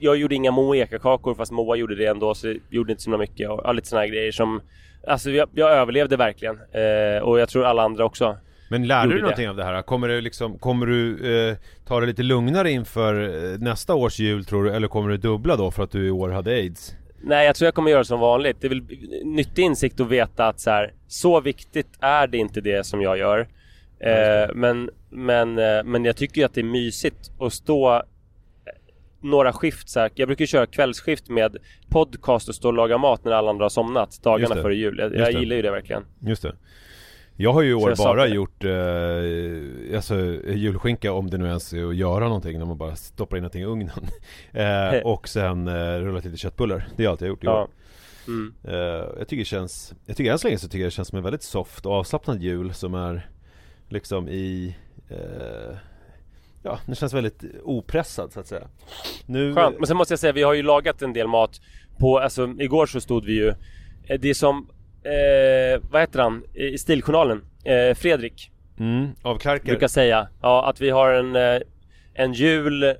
jag gjorde inga Moa Eka-kakor fast Moa gjorde det ändå så det gjorde inte så mycket och lite här grejer som Alltså jag, jag överlevde verkligen eh, och jag tror alla andra också
Men lärde du någonting
det.
av det här? Kommer du liksom, kommer du eh, ta det lite lugnare inför eh, nästa års jul tror du? Eller kommer du dubbla då för att du i år hade aids?
Nej jag tror jag kommer göra som vanligt Det är väl nyttig insikt att veta att så här Så viktigt är det inte det som jag gör eh, Men Men eh, Men jag tycker ju att det är mysigt att stå några skift så här. Jag brukar köra kvällsskift med podcast och stå och laga mat när alla andra har somnat dagarna före jul. Jag, jag gillar ju det verkligen.
Just det Jag har ju i år bara gjort eh, alltså, julskinka om det nu ens är att göra någonting när man bara stoppar in någonting i ugnen eh, Och sen eh, rullat lite köttbullar Det är allt jag har gjort i år
Ja. Mm.
Eh, jag tycker det känns, jag tycker än så länge så tycker jag det känns som en väldigt soft och avslappnad jul som är liksom i eh, Ja, den känns väldigt opressad så att säga Nu,
Skönt. Men sen måste jag säga, vi har ju lagat en del mat på, alltså igår så stod vi ju eh, Det är som, eh, vad heter han? I Stiljournalen? Eh, Fredrik
mm, av Klarker
brukar säga Ja, att vi har en, eh, en jul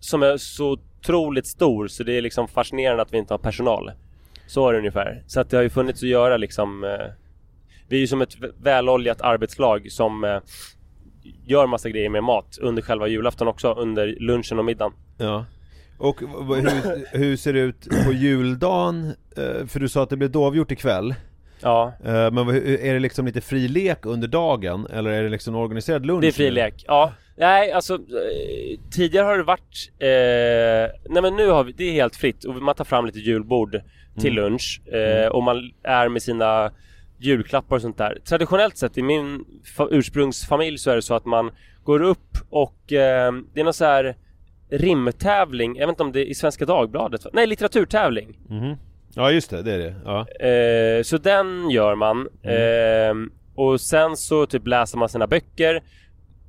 Som är så otroligt stor så det är liksom fascinerande att vi inte har personal Så är det ungefär Så att det har ju funnits att göra liksom eh, Vi är ju som ett väloljat arbetslag som eh, Gör massa grejer med mat under själva julafton också Under lunchen och middagen
Ja Och hur, hur ser det ut på juldagen? Eh, för du sa att det blev dovgjort ikväll
Ja
eh, Men är det liksom lite fri lek under dagen? Eller är det liksom organiserad lunch?
Det är fri lek, ja Nej alltså eh, Tidigare har det varit eh, Nej men nu har vi, det är helt fritt och man tar fram lite julbord till
Mm.
lunch eh, och man är med sina julklappar och sånt där Traditionellt sett i min fa- ursprungsfamilj så är det så att man går upp och eh, det är någon så här rimtävling, jag vet inte om det är i Svenska Dagbladet Nej litteraturtävling
Mhm. Ja just det, det är det, ja
Eh, så den gör man. Eh, och sen så typ läser man sina böcker.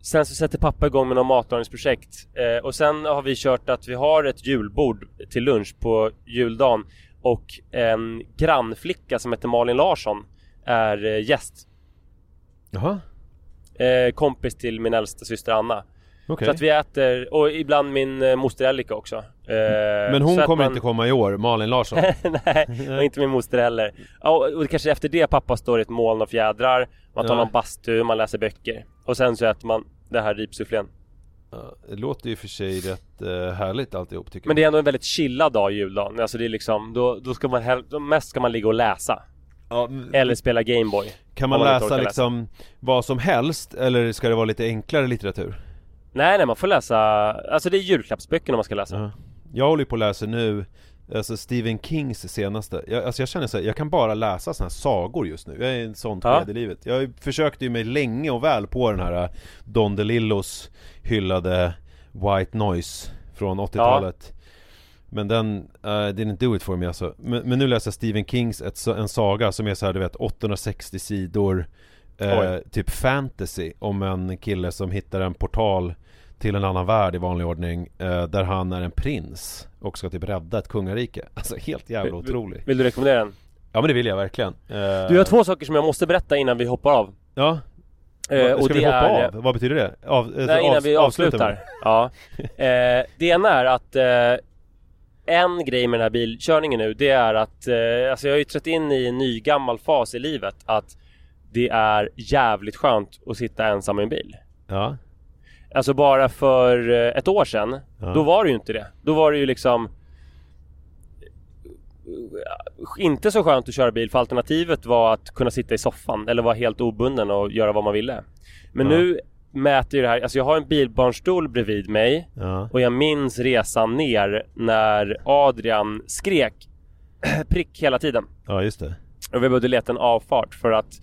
Sen så sätter pappa igång med något matlagningsprojekt. Eh, och sen har vi kört att vi har ett julbord till lunch på juldagen. Och en grannflicka som heter Malin Larsson är eh, gäst.
Jaha,
Eh, kompis till min äldsta syster Anna.
okej
Så att vi äter, och ibland min eh, moster Elika också. Eh,
Men hon kommer
man-
inte komma i år, Malin Larsson
Nej, och inte min moster heller. Och och kanske efter det pappa står i ett moln av fjädrar, man tar
Ja.
någon bastu, man läser böcker. Och sen så äter man det här ripsufflén.
Ja, Det låter ju för sig rätt eh, härligt alltihop tycker
Men det är ändå en väldigt chillad dag juldagen. Alltså det är liksom, då, då ska man mest ska man ligga och läsa.
Ja,
Eller spela Gameboy.
Kan man
man
läsa liksom vad som helst eller ska det vara lite enklare litteratur?
Nej, nej, man får läsa, alltså det är julklappsböckerna man ska läsa.
Ja. Jag håller ju på att läsa nu Alltså Stephen Kings senaste, jag, alltså jag känner så här, jag kan bara läsa såna här sagor just nu Jag är en sånt
Ja.
skede i livet Jag försökte ju mig länge och väl på den här äh, Don DeLillos hyllade White Noise från 80-talet Men den, uh, didn't do it for me alltså men, men nu läser jag Stephen Kings ett, en saga som är så här, du vet 860 sidor
Oj.
Typ fantasy om en kille som hittar en portal till en annan värld i vanlig ordning eh, Där han är en prins och ska typ rädda ett kungarike Alltså helt jävla
Vill-
otrolig
Vill du rekommendera den?
Ja men det vill jag verkligen
Du, jag har två saker som jag måste berätta innan vi hoppar av.
Ja,
Eh,
ska vi hoppa
är...
av? Vad betyder det? Av,
Nej, innan
avs-
vi avslutar. Ja. Eh, det ena är att eh, en grej med den här bilkörningen nu, det är att eh, alltså jag har ju trätt in i en ny gammal fas i livet att det är jävligt skönt att sitta ensam i en bil.
Ja,
Alltså bara för eh, ett år sedan,
Ja.
då var det ju inte det. Då var det ju liksom inte så skönt att köra bil för alternativet var att kunna sitta i soffan eller vara helt obunden och göra vad man ville. Men
Ja.
nu mäter ju det här, alltså jag har en bilbarnstol bredvid mig
ja,
och jag minns resan ner när Adrian skrek prick hela tiden.
ja just det
Och vi behövde leta en avfart för att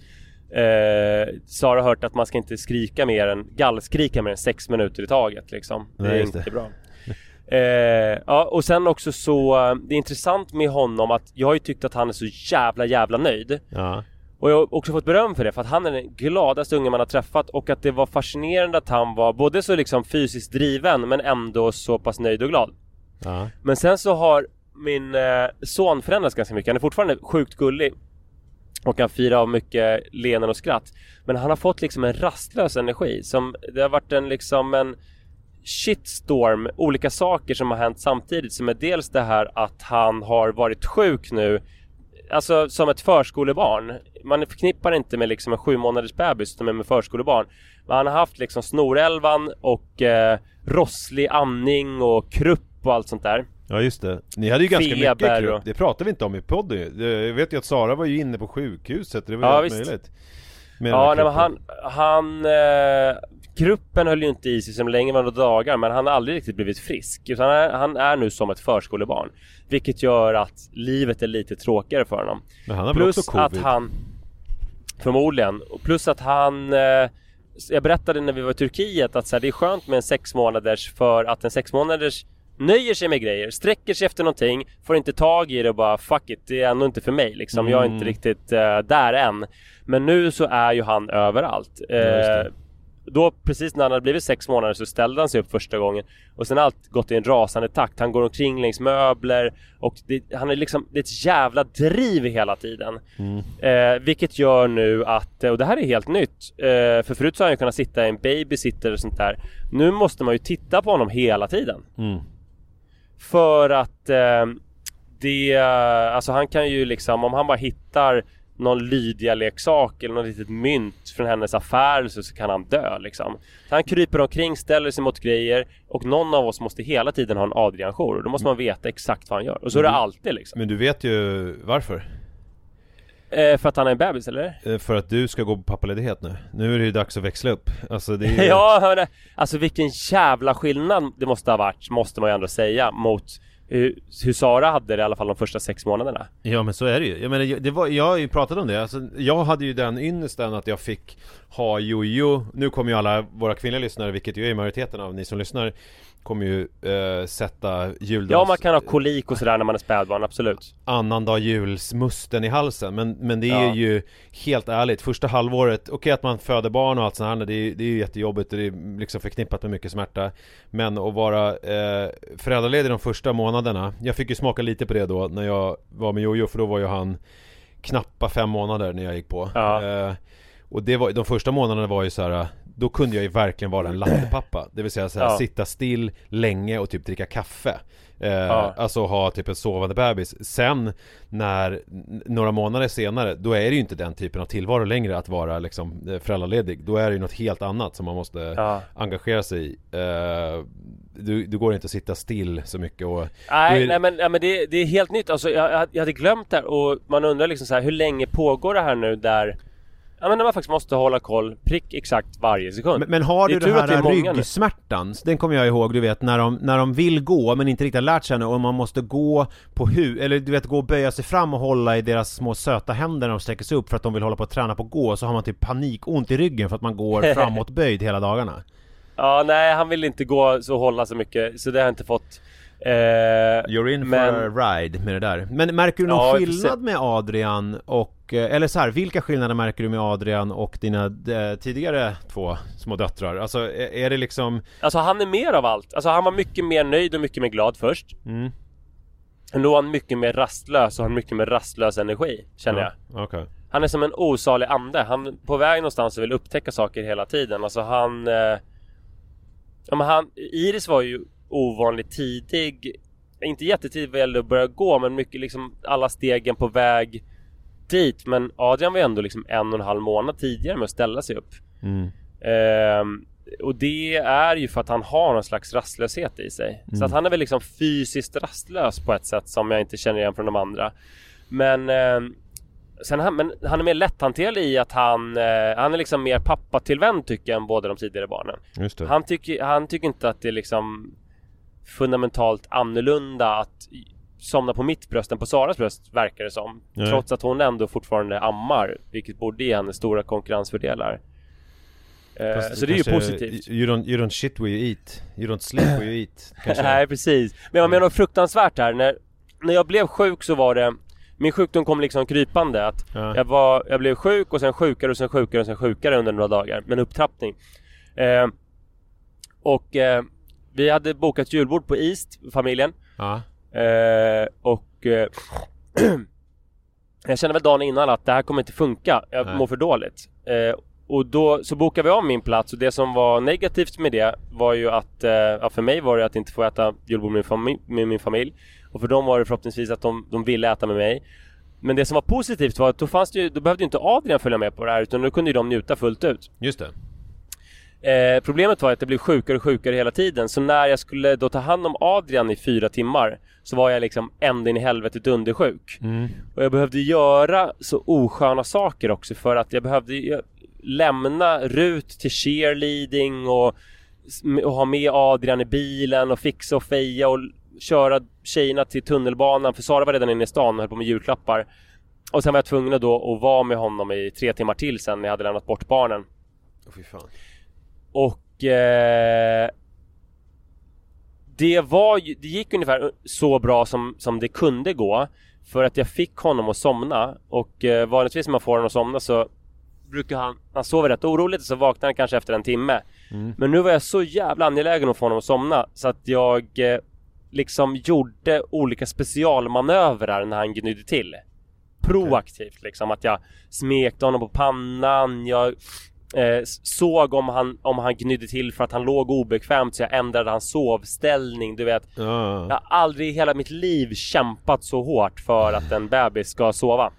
eh, Sara har hört att man ska inte skrika mer än gallskrika mer än sex minuter i taget liksom. Det
Nej,
är
just
inte
det.
bra. Eh, ja, och sen också så, eh, det är intressant med honom att jag har ju tyckt att han är så jävla jävla nöjd.
Ja,
Och jag har också fått beröm för det för att han är den gladaste ungen man har träffat och att det var fascinerande att han var både så liksom fysiskt driven men ändå så pass nöjd och glad.
ja,
Men sen så har min eh, son förändrats ganska mycket. Han är fortfarande sjukt gullig. Och kan fira av mycket leenden och skratt. Men han har fått liksom en rastlös energi som Det har varit en liksom en shitstorm, olika saker som har hänt samtidigt som är dels det här att han har varit sjuk nu Alltså som ett förskolebarn. Man förknippar inte med liksom en sju månaders bebis utan med förskolebarn. Men han har haft liksom snorälvan och eh, rosslig andning och krupp och allt sånt där.
Ja just det. Ni hade ju ganska
Feber
mycket krupp.
och-
Det pratade vi inte om i podden. Jag vet ju att Sara var ju inne på sjukhuset. Det var ju
Ja,
allt
visst.
möjligt. Med
Ja, nej, men han... han eh, gruppen höll ju inte i sig som länge var några dagar men han har aldrig riktigt blivit frisk. Utan han är, han är nu som ett förskolebarn. Vilket gör att livet är lite tråkigare för honom.
Men han har väl
Plus
också covid?
att han... Förmodligen. Plus att han... Eh, jag berättade när vi var i Turkiet att så här, det är skönt med en sex månaders för att en sex månaders nöjer sig med grejer, sträcker sig efter någonting, får inte tag i det och bara fuck it, det är ändå inte för mig liksom. Jag är inte riktigt eh, där än. Men nu så är ju han överallt. Eh,
det.
Då precis när han hade blivit sex månader så ställde han sig upp första gången och sen har allt gått i en rasande takt. Han går omkring längs möbler och det, han är liksom, det är ett jävla driv hela tiden. Eh, vilket gör nu att, och det här är helt nytt, eh, för förut så har han ju kunnat sitta i en babysitter och sånt där. Nu måste man ju titta på honom hela tiden.
Mm.
För att eh, det, alltså han kan ju liksom, om han bara hittar någon Lydia-leksak eller något litet mynt från hennes affär så, så kan han dö liksom. Så han kryper omkring, ställer sig mot grejer och någon av oss måste hela tiden ha en Adrian-jour och då måste man veta exakt vad han gör. Och så är det alltid liksom.
Men du vet ju varför?
Eh, för att han är en bebis eller?
Eh, För att du ska gå på pappaledighet nu. Nu är det ju dags att växla upp. Alltså det är.
Ja, hörde, alltså vilken jävla skillnad det måste ha varit, måste man ju ändå säga, mot hur, hur Sara hade det i alla fall de första sex månaderna.
Ja men så är det ju. Jag menar, det var, jag har ju pratat om det. Alltså,
Jag hade ju den ynnesten att jag fick ha jojo Nu kommer ju alla våra kvinnliga lyssnare, vilket ju är majoriteten av ni som lyssnar Kommer ju eh, sätta juldags...
Ja, man kan ha kolik och sådär när man är spädbarn, absolut.
annandag julsmusten i halsen men, men det är
Ja.
ju helt ärligt första halvåret Okej att man föder barn och allt sånt här det är, det är ju jättejobbigt och det är liksom förknippat med mycket smärta Men att vara eh, föräldraledig de första månaderna Jag fick ju smaka lite på det då när jag var med Jojo för då var ju han Knappa fem månader när jag gick på
Ja.
eh, Och det var, de första månaderna var ju så här. Då kunde jag ju verkligen vara en lattepappa Det vill säga så här,
Ja.
sitta still länge och typ dricka kaffe eh,
Ja.
Alltså ha typ en sovande bebis Sen när några månader senare Då är det ju inte den typen av tillvaro längre att vara liksom eh, föräldraledig Då är det ju något helt annat som man måste
Ja.
engagera sig i eh, du, du går inte att sitta still så mycket och
Nej,
är-
nej men, nej, men det, det är helt nytt. Alltså, jag, jag hade glömt det här och man undrar liksom så här, hur länge pågår det här nu där Ja men när man faktiskt måste hålla koll prick exakt varje sekund.
Men, men har du den här ryggsmärtan? Den kommer jag ihåg, du vet, när de, när de vill gå men inte riktigt har lärt sig ännu och man måste gå på hu eller du vet, gå och böja sig fram och hålla i deras små söta händer när de sträcker sig upp för att de vill hålla på att träna på att gå, så har man typ panikont i ryggen för att man går framåtböjd hela dagarna.
Ja, nej han vill inte gå så hålla så mycket så det har jag inte fått. Eh,
You're in
men,
for a ride med det där. Men märker du någon
Ja,
skillnad med Adrian och, eh, eller så här, vilka skillnader märker du med Adrian och dina eh, tidigare två små döttrar? Alltså är, är det liksom,
Alltså han är mer av allt. Alltså han var mycket mer nöjd och mycket mer glad först.
mm,
Nu är han mycket mer rastlös och har mycket mer rastlös energi, känner jag.
Ja, Okej
Han är som en osalig ande. Han är på väg någonstans och vill upptäcka saker hela tiden. Alltså han... Eh, ja, men han Iris var ju ovanligt tidig. Inte jättetidig vad gäller att börja gå men mycket liksom alla stegen på väg dit. Men Adrian var ju ändå liksom en och en halv månad tidigare med att ställa sig upp.
mm.
Ehm, och det är ju för att han har någon slags rastlöshet i sig. Så att han är väl liksom fysiskt rastlös på ett sätt som jag inte känner igen från de andra. Men, ehm, sen han, men han är mer lätthanterlig i att han, eh, han är liksom mer pappatillvänd tycker jag än båda de tidigare barnen. Han tycker, han tycker inte att det liksom fundamentalt annorlunda att somna på mitt bröst än på Saras bröst verkar det som.
Nej.
Trots att hon ändå fortfarande ammar, vilket borde ge henne stora konkurrensfördelar. Eh, så det är ju positivt.
You don't, you don't shit where you eat You don't sleep where you eat.
Nej precis. Men jag menar fruktansvärt här. När, när jag blev sjuk så var det Min sjukdom kom liksom krypande att
Ja.
jag, var, jag blev sjuk och sen sjukare och sen sjukare och sen sjukare under några dagar med en upptrappning. Eh, och eh, vi hade bokat julbord på East, familjen.
ja.
Eh, och eh, Jag kände väl dagen innan att det här kommer inte funka. Jag
Nej.
mår för dåligt. Eh, och då så bokade vi om min plats och det som var negativt med det var ju att, eh, ja, för mig var det att inte få äta julbord med, fami- med min familj. Och för dem var det förhoppningsvis att de, de ville äta med mig. Men det som var positivt var att då fanns det ju, då behövde ju inte Adrian följa med på det här utan då kunde ju de njuta fullt ut.
Just det.
Eh, problemet var att jag blev sjukare och sjukare hela tiden så när jag skulle då ta hand om Adrian i fyra timmar så var jag liksom ända in i helvetet undersjuk. Och jag behövde göra så osköna saker också för att jag behövde lämna Rut till cheerleading och, och ha med Adrian i bilen och fixa och feja och köra tjejerna till tunnelbanan för Sara var redan inne i stan och höll på med julklappar. Och sen var jag tvungen då att vara med honom i tre timmar till sen när jag hade lämnat bort barnen.
Åh fy fan.
Och eh, det var ju, det gick ungefär så bra som, som det kunde gå. För att jag fick honom att somna. Och eh, vanligtvis när man får honom att somna så Brukar han, han sover rätt oroligt. Och så vaknar han kanske efter en timme. Men nu var jag så jävla angelägen att få honom att somna. Så att jag eh, Liksom gjorde olika specialmanövrar när han gnydde till. Proaktivt liksom. Att jag smekte honom på pannan, jag eh, såg om han, om han gnydde till för att han låg obekvämt så jag ändrade hans sovställning, du vet.
Ja.
Jag har aldrig i hela mitt liv kämpat så hårt för att en bebis ska sova.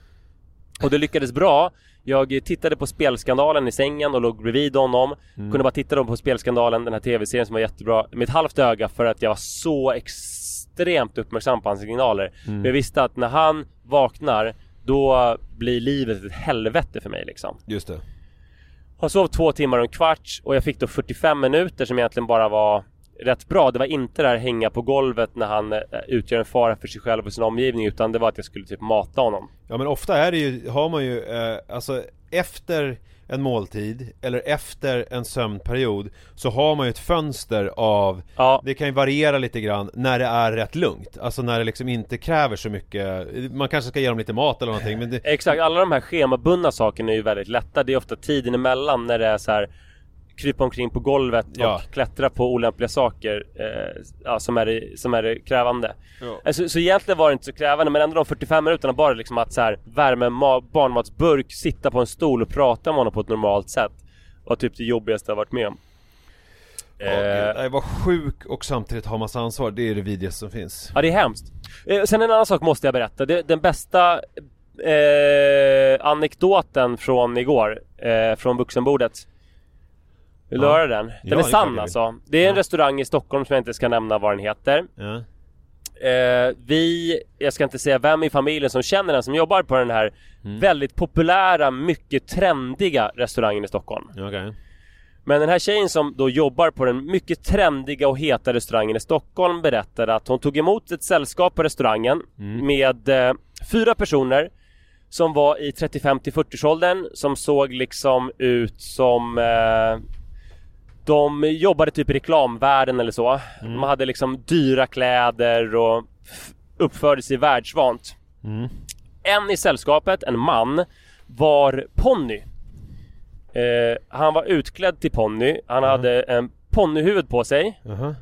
Och det lyckades bra. Jag tittade på Spelskandalen i sängen och låg bredvid honom. Kunde bara titta på Spelskandalen, den här tv-serien som var jättebra, med ett halvt öga för att jag var så extremt uppmärksam på hans signaler. Men jag visste att när han vaknar, då blir livet ett helvete för mig liksom.
Just det.
Han sov två timmar och en kvart och jag fick då 45 minuter som egentligen bara var rätt bra. Det var inte det här hänga på golvet när han eh, utgör en fara för sig själv och sin omgivning utan det var att jag skulle typ mata honom.
Ja men ofta är det ju, har man ju, eh, alltså efter en måltid eller efter en sömnperiod så har man ju ett fönster av
Ja,
Det kan ju variera lite grann när det är rätt lugnt Alltså när det liksom inte kräver så mycket Man kanske ska ge dem lite mat eller någonting men det,
exakt. Alla de här schemabundna sakerna är ju väldigt lätta. Det är ofta tiden emellan när det är så här krypa omkring på golvet och
Ja.
klättra på olämpliga saker eh, ja, som, är, det- som är det krävande. Alltså, så egentligen var det inte så krävande men ändå de 45 minuterna bara liksom att så här, värma en ma- barnmatsburk, sitta på en stol och prata med honom på ett normalt sätt var typ det jobbigaste jag varit med om.
ja,
Eh,
vara sjuk och samtidigt ha massa ansvar, det är det vidrigaste som finns
Ja det är hemskt. Eh, sen en annan sak måste jag berätta. Det, den bästa eh, anekdoten från igår, eh, från vuxenbordet. Vill du
Ja.
höra den? Den
Ja,
är sann alltså. Det är en
Ja.
restaurang i Stockholm som jag inte ska nämna vad den heter. Eh, vi, jag ska inte säga vem i familjen som känner den som jobbar på den här
Mm.
väldigt populära, mycket trendiga restaurangen i Stockholm.
okej
Men den här tjejen som då jobbar på den mycket trendiga och heta restaurangen i Stockholm berättade att hon tog emot ett sällskap på restaurangen med eh, fyra personer som var i 35 till 40 åldern som såg liksom ut som eh, de jobbade typ i reklamvärlden eller så. De hade liksom dyra kläder och uppförde sig världsvant. En i sällskapet, en man, var ponny. Eh, han var utklädd till ponny. Han hade en ponnyhuvud på sig.
Jaha,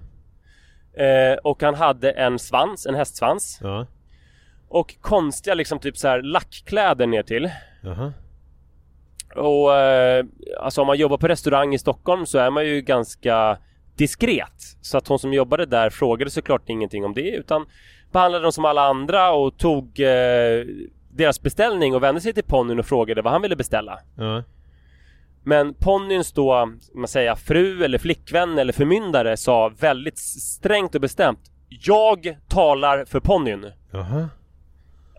Eh, och han hade en svans, en hästsvans.
ja,
Och konstiga liksom typ så här lackkläder ner till.
jaha
Och eh, alltså om man jobbar på restaurang i Stockholm så är man ju ganska diskret. Så att hon som jobbade där frågade såklart ingenting om det utan behandlade dem som alla andra och tog eh, deras beställning och vände sig till ponnyn och frågade vad han ville beställa.
Ja,
Men ponnyns då, man säga fru eller flickvän eller förmyndare sa väldigt strängt och bestämt Jag talar för ponnyn.
jaha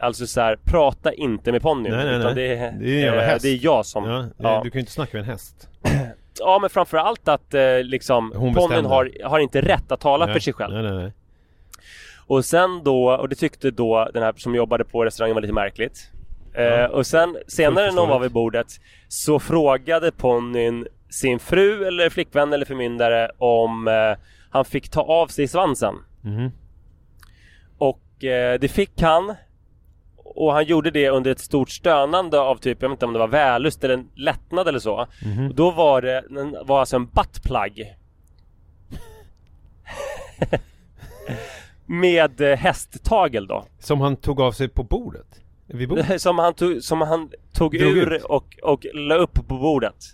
Alltså så här, prata inte med ponnyn.
Nej, nej, nej.
Det, är,
Det är en jävla
eh,
häst.
det är jag som...
Ja,
ja.
du kan ju inte snacka med en häst
Ja men framförallt att eh, liksom Ponnyn har, har inte rätt att tala
Nej,
för sig själv.
Nej nej nej
Och sen då, och det tyckte då den här som jobbade på restaurangen var lite märkligt. Eh, och sen senare när hon var vid bordet så frågade ponnyn sin fru eller flickvän eller förmyndare om eh, han fick ta av sig svansen.
Mhm.
Och eh, det fick han. Och han gjorde det under ett stort stönande av typ, jag vet inte om det var vällust eller en lättnad eller så. Och då var det, den var alltså en buttplug. Med eh, hästtagel då.
Som han tog av sig på bordet? Vid bordet?
Som han tog, som han tog,
Drog
ur
ut.
och, och la upp på bordet.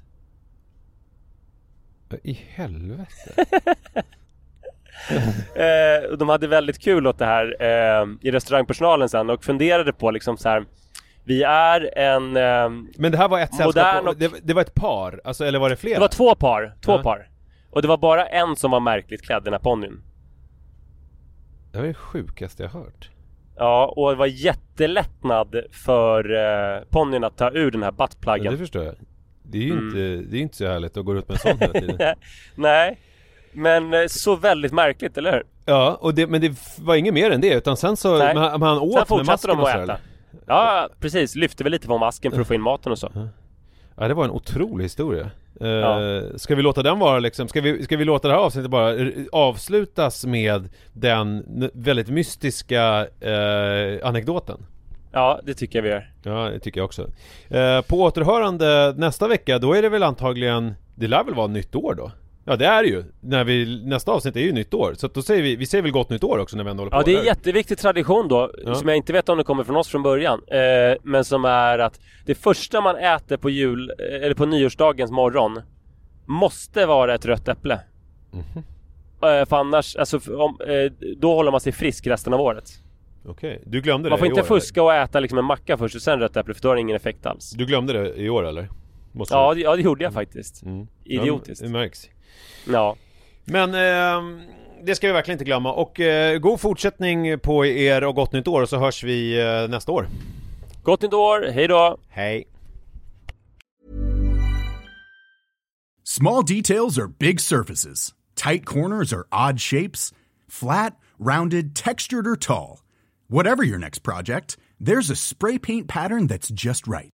I helvete.
Eh, de hade väldigt kul åt det här eh, i restaurangpersonalen sen och funderade på liksom så här. Vi är en... Eh,
Men det här var ett sällskap,
och-
det, det var ett par, alltså eller var det flera?
det var två par, två
Ja.
par. Och det var bara en som var märkligt klädd, den här ponnyn.
Det var det sjukaste jag hört.
Ja, och det var jättelättnad för eh, ponnyn att ta ur den här
Ja,
buttpluggen.
det förstår jag. Det är ju
Mm.
inte, det är inte så härligt att gå ut med en sån hela tiden.
Nej, men eh, så väldigt märkligt, eller hur?
Ja, och det, men det var inget mer än det utan sen så,
Nej.
men han, men han åt
Sen
med masken
de
och
att
så,
äta.
eller?
Ja, precis. Lyfte väl lite på masken för att få in maten och så.
Ja det var en otrolig historia. Eh,
Ja.
Ska vi låta den vara liksom, ska vi, ska vi låta det här avsnittet bara r- avslutas med den väldigt mystiska eh, anekdoten?
Ja, det tycker jag vi gör.
Ja, det tycker jag också. Eh, på återhörande nästa vecka, då är det väl antagligen, det lär väl vara nytt år då? Ja det är det ju, när vi, nästa avsnitt är ju nytt år, så att då säger vi, vi säger väl gott nytt år också när vi ändå håller
Ja,
på
det är en
eller?
jätteviktig tradition då,
Ja.
som jag inte vet om det kommer från oss från början. Eh, men som är att det första man äter på jul, eh, eller på nyårsdagens morgon, måste vara ett rött äpple.
Mhm.
Eh, för annars, alltså, om, eh, då håller man sig frisk resten av året.
Okej, du glömde
Man
det
får
i
inte
år,
fuska och äta liksom en macka först och sen rött äpple, för då har det ingen effekt alls.
Eller? Du glömde det i år eller? Måste
Ja, det, ja, det gjorde jag faktiskt.
Mm.
Idiotiskt.
Ja, det märks.
Ja.
Men ehm, det ska vi verkligen inte glömma och eh, god fortsättning på er och gott nytt år och så hörs vi eh, nästa år.
Gott nytt år, hej då!
Hej!
Small details are big surfaces. Tight corners are odd shapes. Flat, rounded, textured, or tall. Whatever your next project, there's a spray paint pattern that's just right.